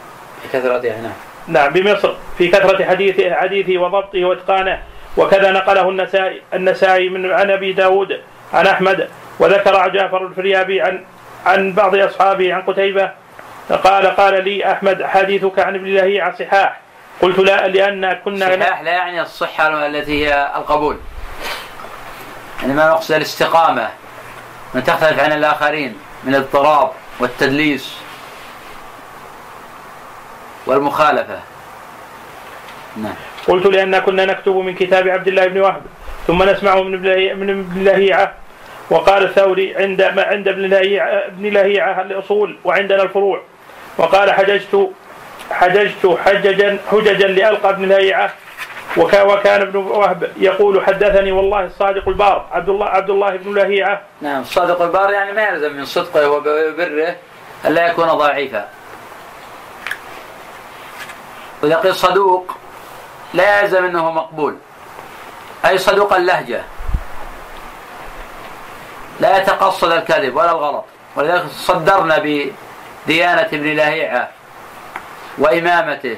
بكثرة يعني نعم. نعم بمصر في كثرة حديثه حديثه وضبطه وإتقانه. وكذا نقله النسائي النسائي من عن أبي داود عن أحمد وذكر جعفر الفريابي عن عن بعض أصحابه عن قتيبة. قال قال لي أحمد حديثك عن ابن لهيعة صحاح. قلت لا لأن كنا صحاح لا يعني الصحة التي هي القبول. إنما نقصد الاستقامة. من تختلف عن الآخرين من الاضطراب والتدليس. والمخالفة. نعم. قلت لأن كنا نكتب من كتاب عبد الله بن وهب ثم نسمعه من من ابن لهيعة. وقال الثوري عند ما عند ابن لهيعة ابن لهيعة الأصول وعندنا الفروع. وقال حججت حججت حججا حججا لألقى ابن لهيعة. وكا- وكان ابن وهب يقول حدثني والله الصادق البار عبد الله عبد الله بن لهيعة. نعم الصادق البار يعني ما يلزم من صدقه وبره ألا يكون ضعيفا. وإذا قيل صدوق لا يلزم أنه مقبول. أي صدوق اللهجة. لا يتقصد الكذب ولا الغلط. ولذلك صدرنا بديانة ابن لهيعة وإمامته.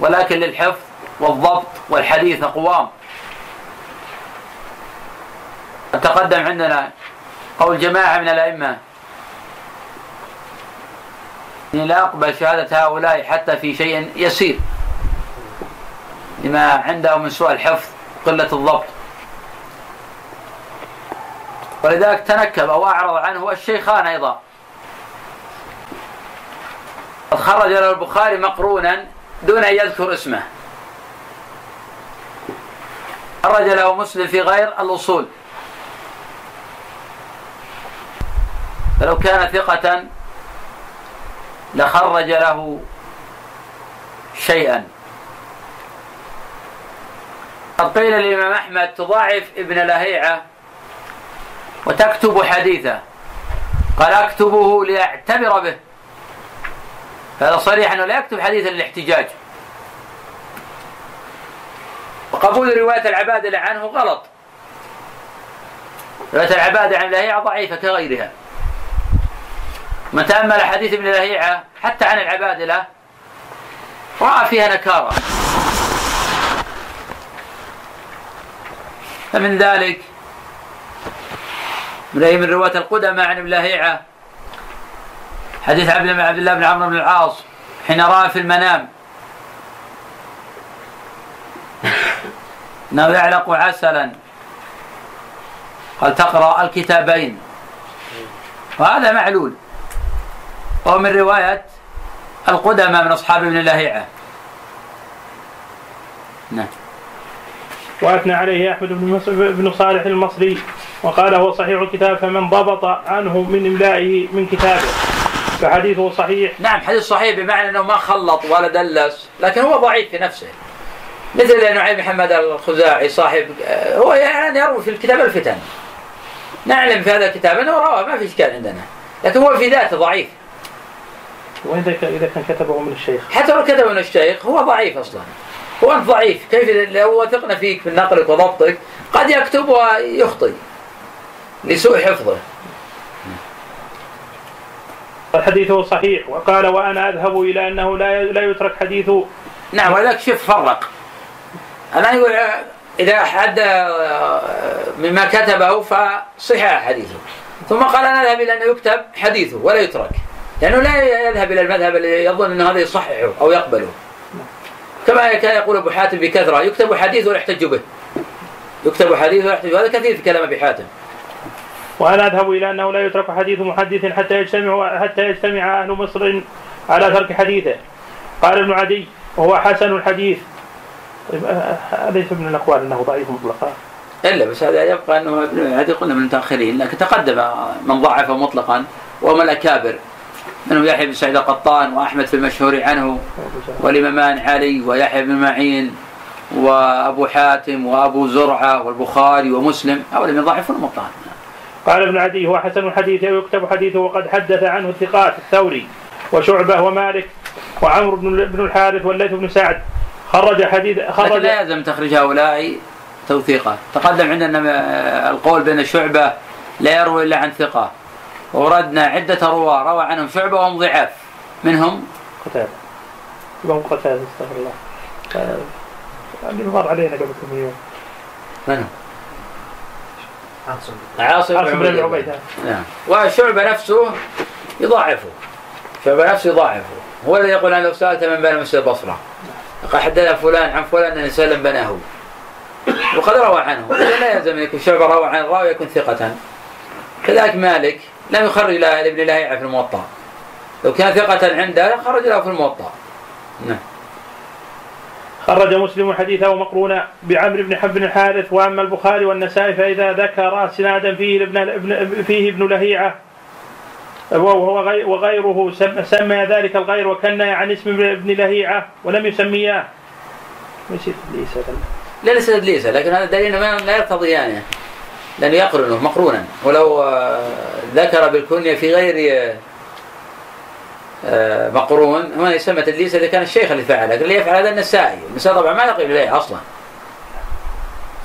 ولكن للحفظ والضبط والحديث أقوام. تقدم عندنا قول جماعة من الأئمة. إني لا أقبل شهادة هؤلاء حتى في شيء يسير. لما عنده من سوء الحفظ قلة الضبط. ولذلك تنكب أو أعرض عنه الشيخان أيضا. خرج له البخاري مقرونا دون أن يذكر اسمه. خرج له مسلم في غير الأصول. فلو كان ثقة لخرج له شيئا. قد قيل للإمام أحمد تضاعف ابن لهيعة وتكتب حديثه. قال أكتبه لأعتبر به. هذا صريح أنه لا يكتب حديثا للاحتجاج. وقبول رواية العبادلة عنه غلط. رواية العبادة عن لهيعة ضعيفة كغيرها. من تأمل حديث ابن لهيعة حتى عن العبادلة رأى فيها نكارة. فمن ذلك من من رواة القدماء عن ابن لهيعة حديث عبد الله بن عمرو بن العاص حين رأى في المنام. إنه يعلق عسلا. قال تقرأ الكتابين. وهذا معلول. وهو من رواية القدماء من أصحاب ابن لهيعة. نعم. وأثنى عليه أحمد بن بن صالح المصري وقال هو صحيح الكتاب فمن ضبط عنه من إملائه من كتابه. فحديثه صحيح. نعم حديث صحيح بمعنى إنه ما خلط ولا دلس لكن هو ضعيف في نفسه. مثل نعيم محمد الخزاعي صاحب هو يعني يروي في الكتاب الفتن. نعلم في هذا الكتاب أنه رواه ما في إشكال عندنا. لكن هو في ذاته ضعيف. وإذا إذا كان كتبه من الشيخ. حتى لو كتبه من الشيخ هو ضعيف أصلا. هو ضعيف. كيف لو وثقنا فيك من نقلك وضبطك قد يكتب ويخطئ. لسوء حفظه. حديثه صحيح. وقال وأنا أذهب إلى أنه لا لا يترك حديثه نعم ولذلك شوف فرق. الآن يقول إذا حد مما كتبه فصح حديثه. ثم قال أنا أذهب إلى أنه يكتب حديثه ولا يترك. لأنه لا يذهب إلى المذهب الذي يظن أن هذا يصححه أو يقبله. كما كان يقول أبو حاتم بكثرة يكتب حديث ولا يحتج به. يكتب حديث ولا يحتج به هذا كثير في كلام أبي حاتم. وأنا أذهب إلى أنه لا يترك حديث محدث حتى يجتمع حتى يجتمع أهل مصر على ترك حديثه. قال ابن عدي وهو حسن الحديث. أليس من الأقوال أنه ضعيف مطلقا؟ إلا بس هذا يبقى أنه هذه قلنا من المتأخرين لكن تقدم من ضعفه مطلقا وهم الأكابر. منهم يحيى بن سعيد القطان وأحمد في المشهور عنه والإمامان علي ويحيى بن معين وأبو حاتم وأبو زرعة والبخاري ومسلم هؤلاء من ضعفون مطلقا قال ابن عدي هو حسن الحديث ويكتب حديثه وقد حدث عنه الثقات الثوري وشعبة ومالك وعمرو بن الحارث والليث بن سعد. خرج حديث خرج لكن لا يلزم تخريج هؤلاء توثيقه تقدم عندنا القول بين شعبة لا يروي إلا عن ثقة. وردنا عدة رواة روى عنهم شعبة وهم ضعاف. منهم؟ قتادة يوم قتادة استغفر الله. اللي مر علينا قبل كم يوم. من هو؟ عاصم. عاصم عاصم بن عبيدة نعم. وشعبة نفسه يضاعفه. شعبة نفسه يضاعفه. هو الذي يقول أنا لو سألت من بنى مسجد البصرة. قال حدثنا فلان عن فلان أن سلم بناه. وقد روى عنه. لا يلزم أن يكون شعبة روى عن الراوي يكون ثقة. كذلك مالك. لم يخرج له لابن لهيعة في الموطأ. لو كان ثقة عنده خرج له في الموطأ. نعم. خرج مسلم حديثه مقرونا بعمر بن حب بن الحارث وأما البخاري والنسائي فإذا ذكر اسنادا فيه ابن فيه ابن لهيعة وغيره سمى ذلك الغير وكنى عن اسم ابن لهيعة ولم يسمياه ليس لا ليس لكن هذا دليل ما لا يقتضي يعني. لأنه يقرنه مقرونا. ولو آه، ذكر بالكنية في غير آه، مقرون هنا يسمى تدليس إذا كان الشيخ اللي فعل لكن اللي يفعل هذا النسائي. النسائي طبعا ما يقيم إليه أصلا.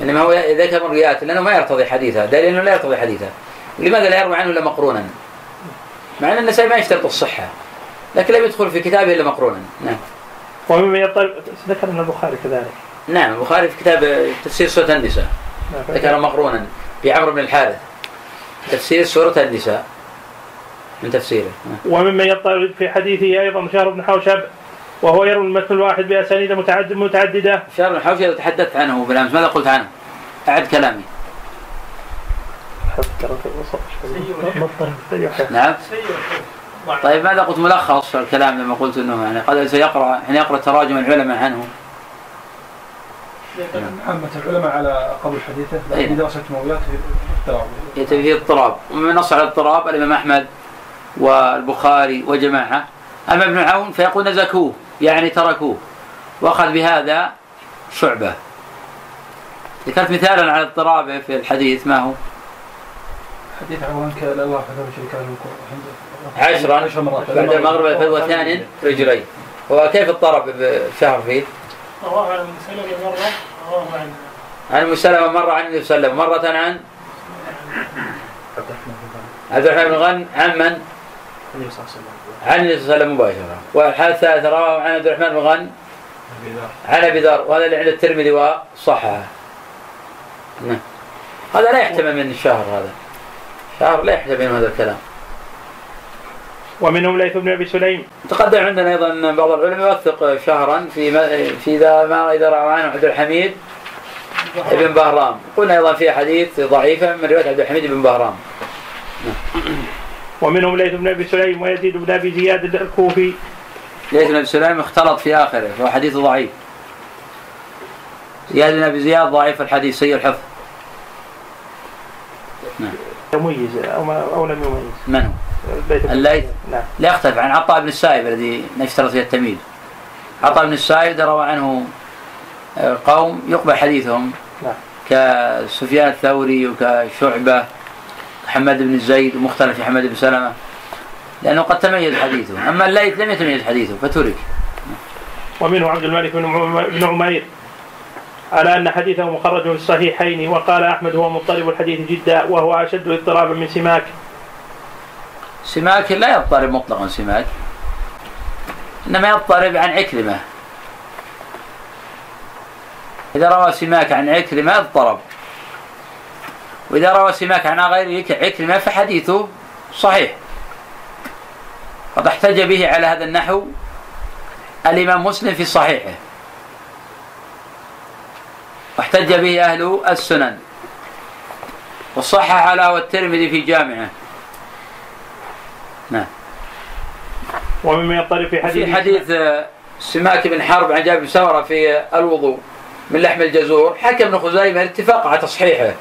إنما هو ذكر روايات لأنه ما يرتضي حديثه. دليل أنه لا يرتضي حديثه. لماذا لا يروي عنه إلا مقرونا؟ مع أن النسائي ما يشترط الصحة. لكن لم يدخل في كتابه إلا مقرونا. نعم. ومما يطلب ذكر أن البخاري كذلك. نعم البخاري في كتاب تفسير سورة النساء. نعم. ذكر مقرونا. بعمرو بن الحارث. تفسير سورة النساء. من تفسيره. ومما يطلب في حديثه أيضا شهر بن حوشب وهو يروي المتن الواحد بأسانيد متعدد متعددة. شهر الحوشي تحدثت عنه بالأمس ماذا قلت عنه؟ أعد كلامي. نعم. طيب ماذا قلت ملخص الكلام لما قلت إنه يعني قد سيقرأ حين يقرأ تراجم العلماء عنه؟ عامة العلماء على قبول حديثه أي. لكن دراسة مويات في اضطراب فيه اضطراب. ومن نص على الاضطراب الإمام أحمد والبخاري وجماعة. أما ابن عون فيقول نزكوه يعني تركوه. وأخذ بهذا شعبة. ذكرت مثالا على اضطرابه في الحديث ما هو؟ حديث عوان كان الله فتاوى شركاء عشرا. عشر مرات. بعد المغرب الفجر ثان رجلين. هو كيف اضطرب بشهر فيه؟ رواه عن سلمة مرة رواه عن عن مسلمة مرة عن النبي صلى الله عليه وسلم. مرة عن عبد الرحمن بن غن عن من؟ النبي صلى الله عليه وسلم. عن النبي صلى الله عليه وسلم مباشرة. والحالة الثالثة رواه عن عبد الرحمن بن غن عن أبي ذر. وهذا اللي عند الترمذي وصححه. نعم. هذا لا يحتمل من الشهر هذا. شهر لا يحتمل من هذا الكلام. ومنهم ليث بن أبي سليم. تقدم عندنا أيضا أن بعض العلماء يوثق شهرا في ما في اذا ما إذا روى عنه عبد الحميد ابن بهرام. قلنا أيضا في حديث ضعيفة من رواية عبد الحميد بن بهرام. ومنهم ليث بن أبي سليم ويزيد بن أبي زياد الكوفي. ليث بن أبي سليم اختلط في آخره فهو حديث ضعيف. زياد بن أبي زياد ضعيف الحديث سيء الحفظ. يميز أو, ما أو لم يميز. من هو؟ الليث نعم. لا يختلف عن عطاء بن السائب الذي نشترط فيه التمييز. عطاء بن السائب روى عنه آه، قوم يقبل حديثهم نعم. كسفيان الثوري وكشعبة حماد بن زيد ومختلف في حماد بن سلمة لأنه قد تميز حديثه أما الليث لم يتميز حديثه فترك. ومنه عبد الملك بن عمير. على أن حديثه مخرج في الصحيحين وقال أحمد هو مضطرب الحديث جدا وهو أشد اضطرابا من سماك. سماك لا يضطرب مطلقا سماك إنما يضطرب عن عكرمة. إذا روى سماك عن عكرمة اضطرب. وإذا روى سماك عن غير عكرمة فحديثه صحيح. قد احتج به على هذا النحو الإمام مسلم في صحيحه. واحتج به أهل السنن. وصحح له الترمذي في جامعه. نعم. ومما يضطرب في حديث في حديث آه، سماك بن حرب عن جابر بن سمرة في الوضوء من لحم الجزور حكى ابن خزيمة الاتفاق على تصحيحه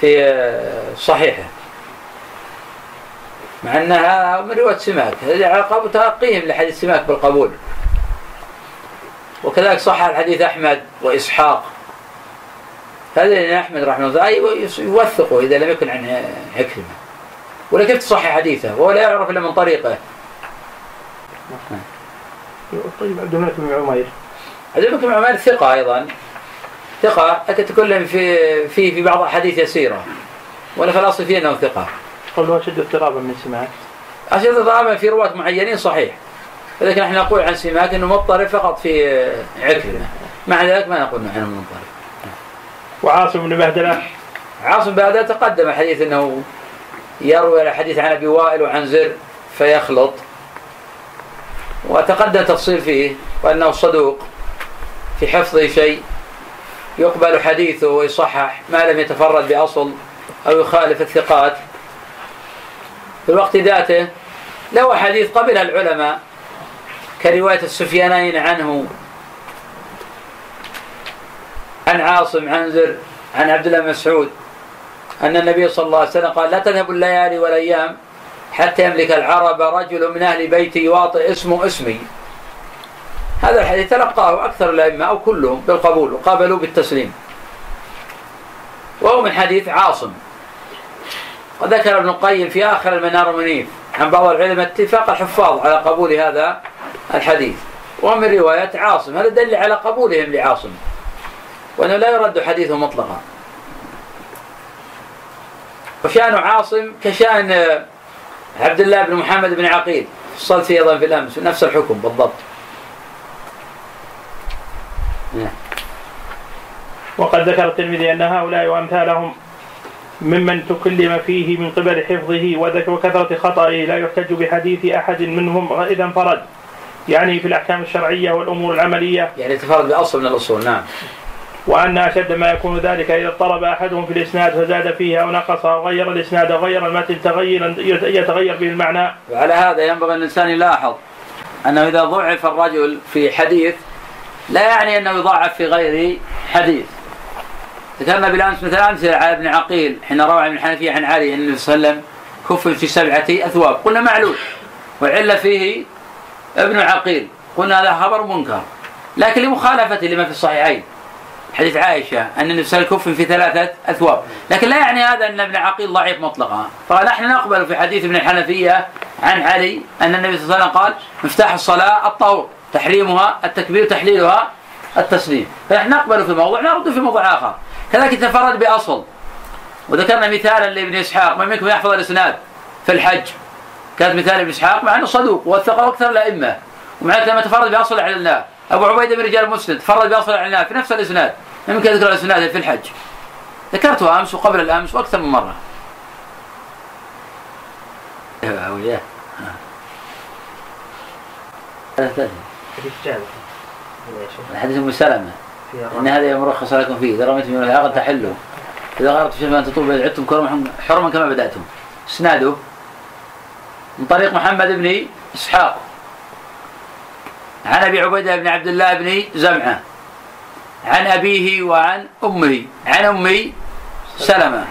في آه، صحيحه. مع أنها من رواية سماك هذه على قبول تلقيهم لحديث سماك بالقبول. وكذلك صح الحديث أحمد وإسحاق. هذا أحمد رحمه الله يوثقه إذا لم يكن عن عكرمه ولا كيف تصحح حديثه؟ وهو لا يعرف إلا من طريقه. طيب عبد الملك بن عمير. عبد بن عمر ثقة أيضا. ثقة لكن تكلم في في في بعض الأحاديث يسيرة. ولا في الأصل فيه أنه ثقة. قوله أشد اضطرابا من سماك. أشد طبعا في رواة معينين صحيح. لكن إحنا نقول عن سماك أنه مضطرب فقط في عكرمة مع ذلك ما نقول عنه مضطرب وعاصم بن بهدلة. عاصم بعد تقدم حديث أنه يروي الحديث عن أبي وائل وعن زر فيخلط. وتقدم تفصيل فيه وأنه صدوق في حفظه شيء يقبل حديثه ويصحح ما لم يتفرد بأصل أو يخالف الثقات. في الوقت ذاته له حديث قبلها العلماء كرواية السفيانين عنه عن عاصم عن زر عن عبد الله مسعود أن النبي صلى الله عليه وسلم قال لا تذهب الليالي والأيام حتى يملك العرب رجل من أهل بيتي يواطئ اسمه اسمي. هذا الحديث تلقاه أكثر الأئمة أو كلهم بالقبول وقابلوه بالتسليم. وهو من حديث عاصم. وذكر ابن القيم في آخر المنار المنيف عن بعض العلماء اتفاق الحفاظ على قبول هذا الحديث. ومن رواية عاصم. هذا دليل على قبولهم لعاصم. وأنه لا يرد حديثه مطلقا. وشأن عاصم كشأن عبد الله بن محمد بن عقيل. فصلت فيه أيضا في الأمس نفس الحكم بالضبط. وقد ذكر الترمذي أن هؤلاء وأمثالهم ممن تكلم فيه من قبل حفظه وكثرة خطئه لا يحتج بحديث أحد منهم إذا انفرد. يعني في الأحكام الشرعية والأمور العملية. يعني تفرد بأصل من الأصول نعم. وأن أشد ما يكون ذلك إذا اضطرب أحدهم في الإسناد فزاد فيه أو نقص أو غير الإسناد غير المتن تغيرا يتغير به المعنى. وعلى هذا ينبغي الإنسان يلاحظ أنه إذا ضعف الرجل في حديث لا يعني أنه يضاعف في غير حديث. ذكرنا بالأمس مثل أمثلة على ابن عقيل حين روى عن الحنفية عن علي أن النبي صلى الله عليه وسلم كف في سبعة أثواب. قلنا معلول. وعل فيه ابن عقيل. قلنا هذا خبر منكر. لكن لمخالفة لما في الصحيحين. حديث عائشة أن النبي صلى الله عليه وسلم في ثلاثة أثواب. لكن لا يعني هذا أن ابن عقيل ضعيف مطلقا. فنحن نقبل في حديث ابن الحنفية عن علي أن النبي صلى الله عليه وسلم قال مفتاح الصلاة الطهور تحريمها التكبير تحليلها التسليم. فنحن نقبل في موضوع نرد في موضوع آخر. كذلك تفرد بأصل. وذكرنا مثالا لابن إسحاق من منكم يحفظ الإسناد في الحج؟ كانت مثال ابن إسحاق مع أنه صدوق ووثقه أكثر الأئمة. ومع لما تفرد بأصل أعلناه أبو عبيدة بن رجال مسلم تفرد بأصل أعلناه في نفس الإسناد. يمكن ذكر الإسناد في الحج ذكرته أمس وقبل الأمس وأكثر من مرة. وياه. حديث جابر. حديث أم سلمة. إن هذا مرخص لكم فيه. إذا رميتم من العقد تحلوا. إذا غرقتم شيئا ان إذا عدتم حرما كما بدأتم. اسناده من طريق محمد بن إسحاق. عن أبي عبيدة بن عبد الله بن زمعة. عن أبيه وعن أمه. عن أمي سلمة.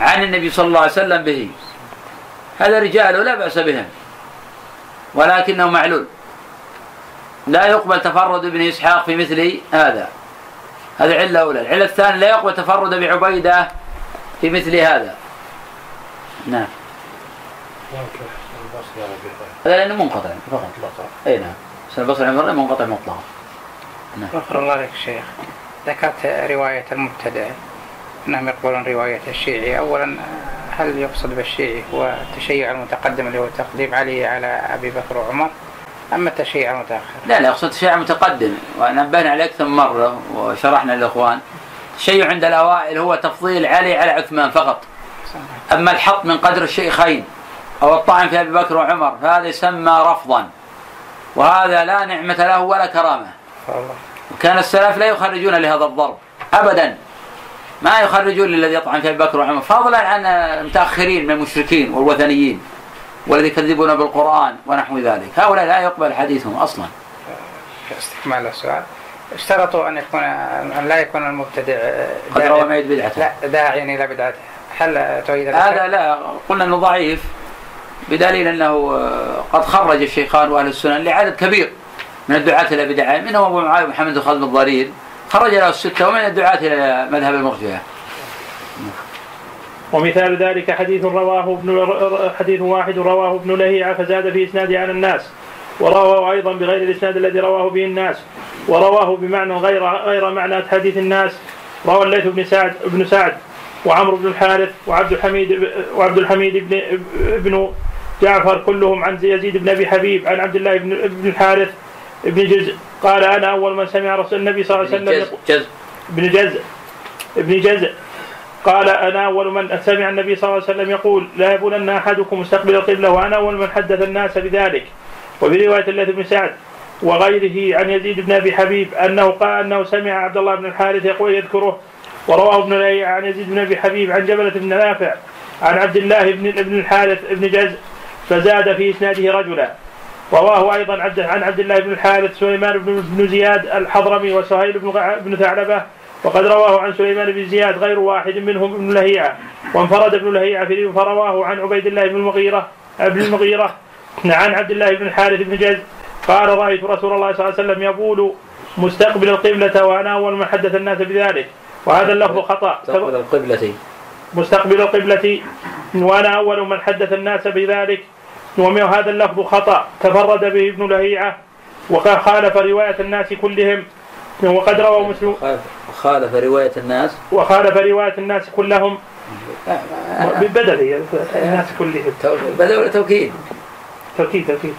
عن النبي صلى الله عليه وسلم به. هذا رجال لا بأس بهم. ولكنه معلول. لا يقبل تفرد ابن إسحاق في مثل هذا. هذه علة أولى. العلة الثانية لا يقبل تفرد بعبيدة في مثل هذا. نعم. هذا لأنه منقطع. فقط. أي نعم. البصري منقطع مطلقا. غفر الله لك شيخ. ذكرت رواية المبتدع أنهم يقبلون رواية الشيعي. أولا هل يقصد بالشيعي هو التشيع المتقدم اللي هو تقديم علي على أبي بكر وعمر أما التشيع المتأخر؟ لا لا أقصد التشيع المتقدم. ونبهنا عليه أكثر من مرة وشرحنا للإخوان. التشيع عند الأوائل هو تفضيل علي على عثمان فقط. أما الحط من قدر الشيخين أو الطعن في أبي بكر وعمر فهذا يسمى رفضا. وهذا لا نعمة له ولا كرامة. وكان السلف لا يخرجون لهذا الضرب أبدا. ما يخرجون للذي يطعن في أبي بكر وعمر. فضلا عن المتاخرين من المشركين والوثنيين والذي يكذبون بالقرآن ونحو ذلك. هؤلاء لا يقبل حديثهم أصلا. استكمال السؤال اشترطوا أن يكون أن لا يكون المبتدع قد روى ما بدعته. لا داعيا إلى بدعته. هل تؤيد هذا لا. قلنا إنه ضعيف بدليل أنه قد خرج الشيخان وأهل السنن لعدد كبير. من الدعاة إلى بدعه منهم أبو معاوية محمد خالد الضرير. خرج له الستة ومن الدعاة إلى مذهب المرجئة ومثال ذلك حديث رواه ابن حديث واحد رواه ابن لهيعة فزاد في إسناده عن الناس. ورواه أيضا بغير الإسناد الذي رواه به الناس. ورواه بمعنى غير غير معنى حديث الناس. روى الليث بن سعد بن سعد وعمرو بن الحارث وعبد الحميد وعبد الحميد بن ابن جعفر كلهم عن يزيد بن أبي حبيب عن عبد الله بن الحارث بن جزء قال أنا أول من سمع رسول النبي صلى الله عليه وسلم جزء ابن جزء ابن جزء قال أنا أول من سمع النبي صلى الله عليه وسلم يقول لا يبولن أحدكم مستقبل القبلة وأنا أول من حدث الناس بذلك. وفي رواية الليث بن سعد وغيره عن يزيد بن أبي حبيب أنه قال أنه سمع عبد الله بن الحارث يقول يذكره ورواه ابن لهيعة عن يزيد بن أبي حبيب عن جبلة بن نافع عن عبد الله بن ابن الحارث بن جزء فزاد في إسناده رجلا. رواه أيضا عن عبد الله بن الحارث سليمان بن زياد الحضرمي وسهيل بن ثعلبة. وقد رواه عن سليمان بن زياد غير واحد منهم ابن لهيعة. وانفرد ابن لهيعة في فرواه عن عبيد الله بن المغيرة ابن المغيرة عن عبد الله بن الحارث بن جز. قال رأيت رسول الله صلى الله عليه وسلم يبول مستقبل القبلة وأنا أول من حدث الناس بذلك. وهذا اللفظ خطأ. مستقبل القبلة. مستقبل القبلة وأنا أول من حدث الناس بذلك. وهذا اللفظ خطأ. تفرد به ابن لهيعة وخالف رواية الناس كلهم. وقد روى مسلم خالف رواية الناس. وخالف رواية الناس كلهم. ببدل الناس كلهم. بدل ولا توكيد؟ توكيد توكيد.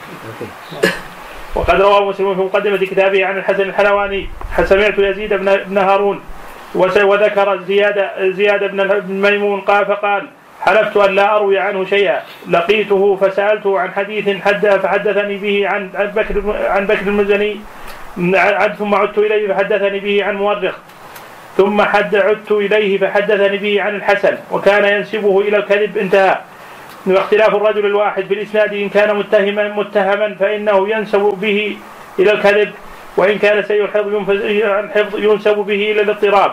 وقد روى مسلم في مقدمة كتابه عن الحسن الحلواني سمعت يزيد بن هارون وذكر زياد زياد بن ميمون قال فقال حلفت أن لا أروي عنه شيئا. لقيته فسألته عن حديث حد فحدثني به عن عن بكر عن بكر المزني. ثم عدت إليه فحدثني به عن مؤرخ ثم حد عدت إليه فحدثني به عن الحسن. وكان ينسبه إلى الكذب انتهى. واختلاف الرجل الواحد في الإسناد إن كان متهما متهما فإنه ينسب به إلى الكذب. وإن كان سيء الحفظ ينسب به إلى الاضطراب.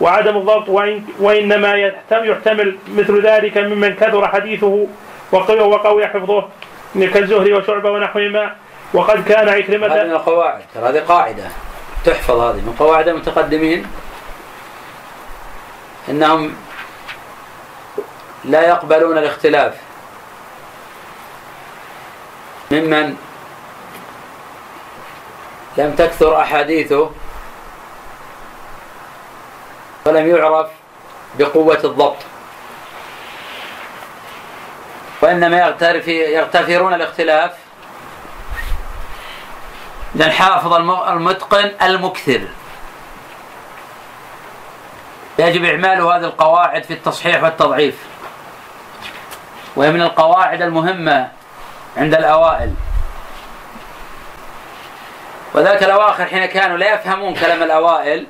وعدم الضبط وإن وإنما يحتم- يحتمل مثل ذلك ممن كثر حديثه وقوي وقوي حفظه كالزهري وشعبة ونحوهما. وقد كان هذه من عكرمة القواعد هذه قاعدة تحفظ هذه. من قواعد المتقدمين إنهم لا يقبلون الاختلاف. ممن لم تكثر أحاديثه ولم يعرف بقوة الضبط. وإنما يغترف يغتفرون الاختلاف. الحافظ الم- المتقن المكثر. يجب إعمال هذه القواعد في التصحيح والتضعيف. وهي من القواعد المهمة عند الأوائل. وذاك الأواخر حين كانوا لا يفهمون كلام الأوائل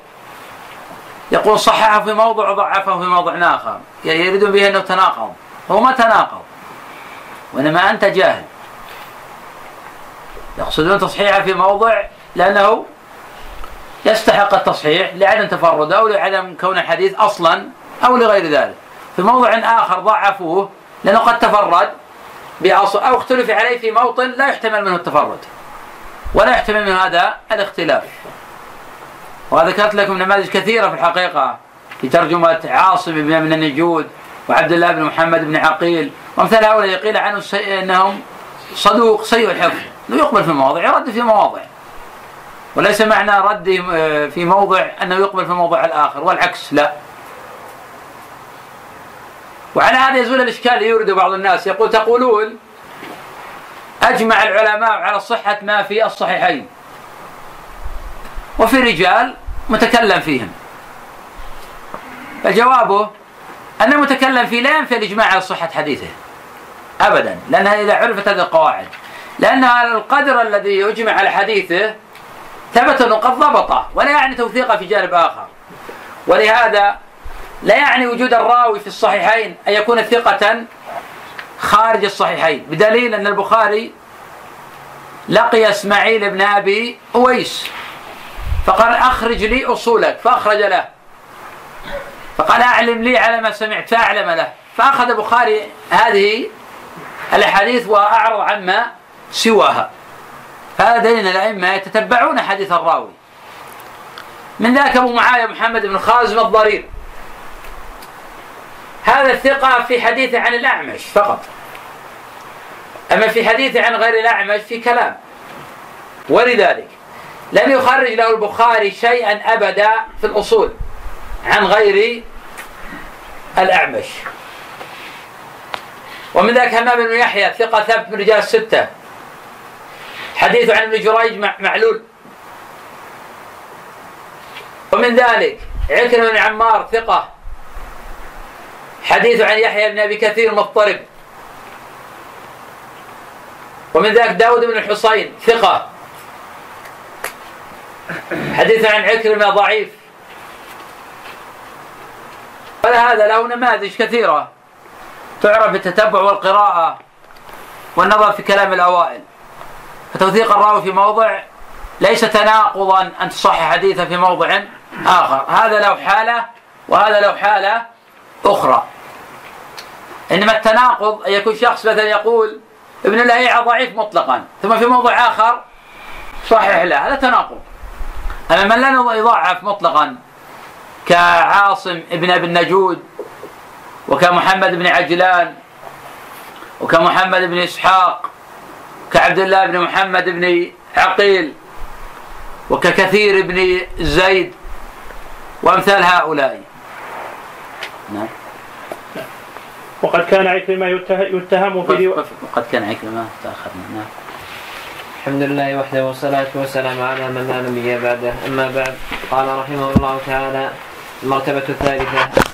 يقول صححه في موضع وضعفه في موضع آخر. يريدون به أنه تناقض. هو ما تناقض. وإنما أنت جاهل. يقصدون تصحيحه في موضع لأنه يستحق التصحيح لعدم تفرده أو لعدم كون الحديث أصلا أو لغير ذلك. في موضع آخر ضعفوه لأنه قد تفرد بأصل أو اختلف عليه في موطن لا يحتمل منه التفرد. ولا يحتمل من هذا الاختلاف. وذكرت لكم نماذج كثيرة في الحقيقة في ترجمة عاصم بن من النجود وعبد الله بن محمد بن عقيل. وامثال هؤلاء قيل عنه سي- إنهم صدوق سيء الحفظ. انه يقبل في مواضع يرد في مواضع وليس معنى رده في موضع أنه يقبل في الموضع الآخر والعكس لا. وعلى هذا يزول الإشكال اللي يورده بعض الناس. يقول تقولون أجمع العلماء على صحة ما في الصحيحين. وفي رجال متكلم فيهم. فجوابه أن المتكلم فيه لا ينفي الإجماع على صحة حديثه. أبدا لأنها إذا عرفت هذه القواعد. لأن القدر الذي يجمع على حديثه ثبت أنه قد ضبطه ولا يعني توثيقه في جانب آخر. ولهذا لا يعني وجود الراوي في الصحيحين أن يكون ثقة خارج الصحيحين. بدليل أن البخاري لقي إسماعيل بن أبي أويس. فقال أخرج لي أصولك فأخرج له. فقال أعلم لي على ما سمعت فأعلم له. فأخذ البخاري هذه الأحاديث وأعرض عما سواها. فهذا دليل الأئمة يتتبعون حديث الراوي. من ذاك أبو معاوية محمد بن خازم الضرير. هذا الثقة في حديثه عن الأعمش فقط. أما في حديثه عن غير الأعمش في كلام. ولذلك لم يخرج له البخاري شيئا أبدا في الأصول عن غير الأعمش. ومن ذلك همام بن يحيى ثقة ثبت من رجال الستة حديث عن ابن جريج مع- معلول. ومن ذلك عكرمة بن عمار ثقة. حديث عن يحيى بن أبي كثير مضطرب. ومن ذلك داود بن الحصين ثقة. حديث عن عكرمة ضعيف. ولهذا له نماذج كثيرة تعرف بالتتبع والقراءة والنظر في كلام الأوائل. فتوثيق الراوي في موضع ليس تناقضا أن تصحح حديثه في موضع آخر. هذا له حالة وهذا له حالة أخرى. إنما التناقض أن يكون شخص مثلا يقول ابن لهيعة ضعيف مطلقا ثم في موضع آخر صحح له هذا تناقض. أما من لا يضعف مطلقا كعاصم ابن أبي النجود وكمحمد بن عجلان وكمحمد بن إسحاق كعبد الله بن محمد بن عقيل وككثير بن زيد وأمثال هؤلاء. نعم. وقد كان عكرمة يته- يتهم في وقد كان عكرمة تأخرنا نعم. الحمد لله وحده والصلاة والسلام على من لا نبي بعده. أما بعد قال رحمه الله تعالى المرتبة الثالثة.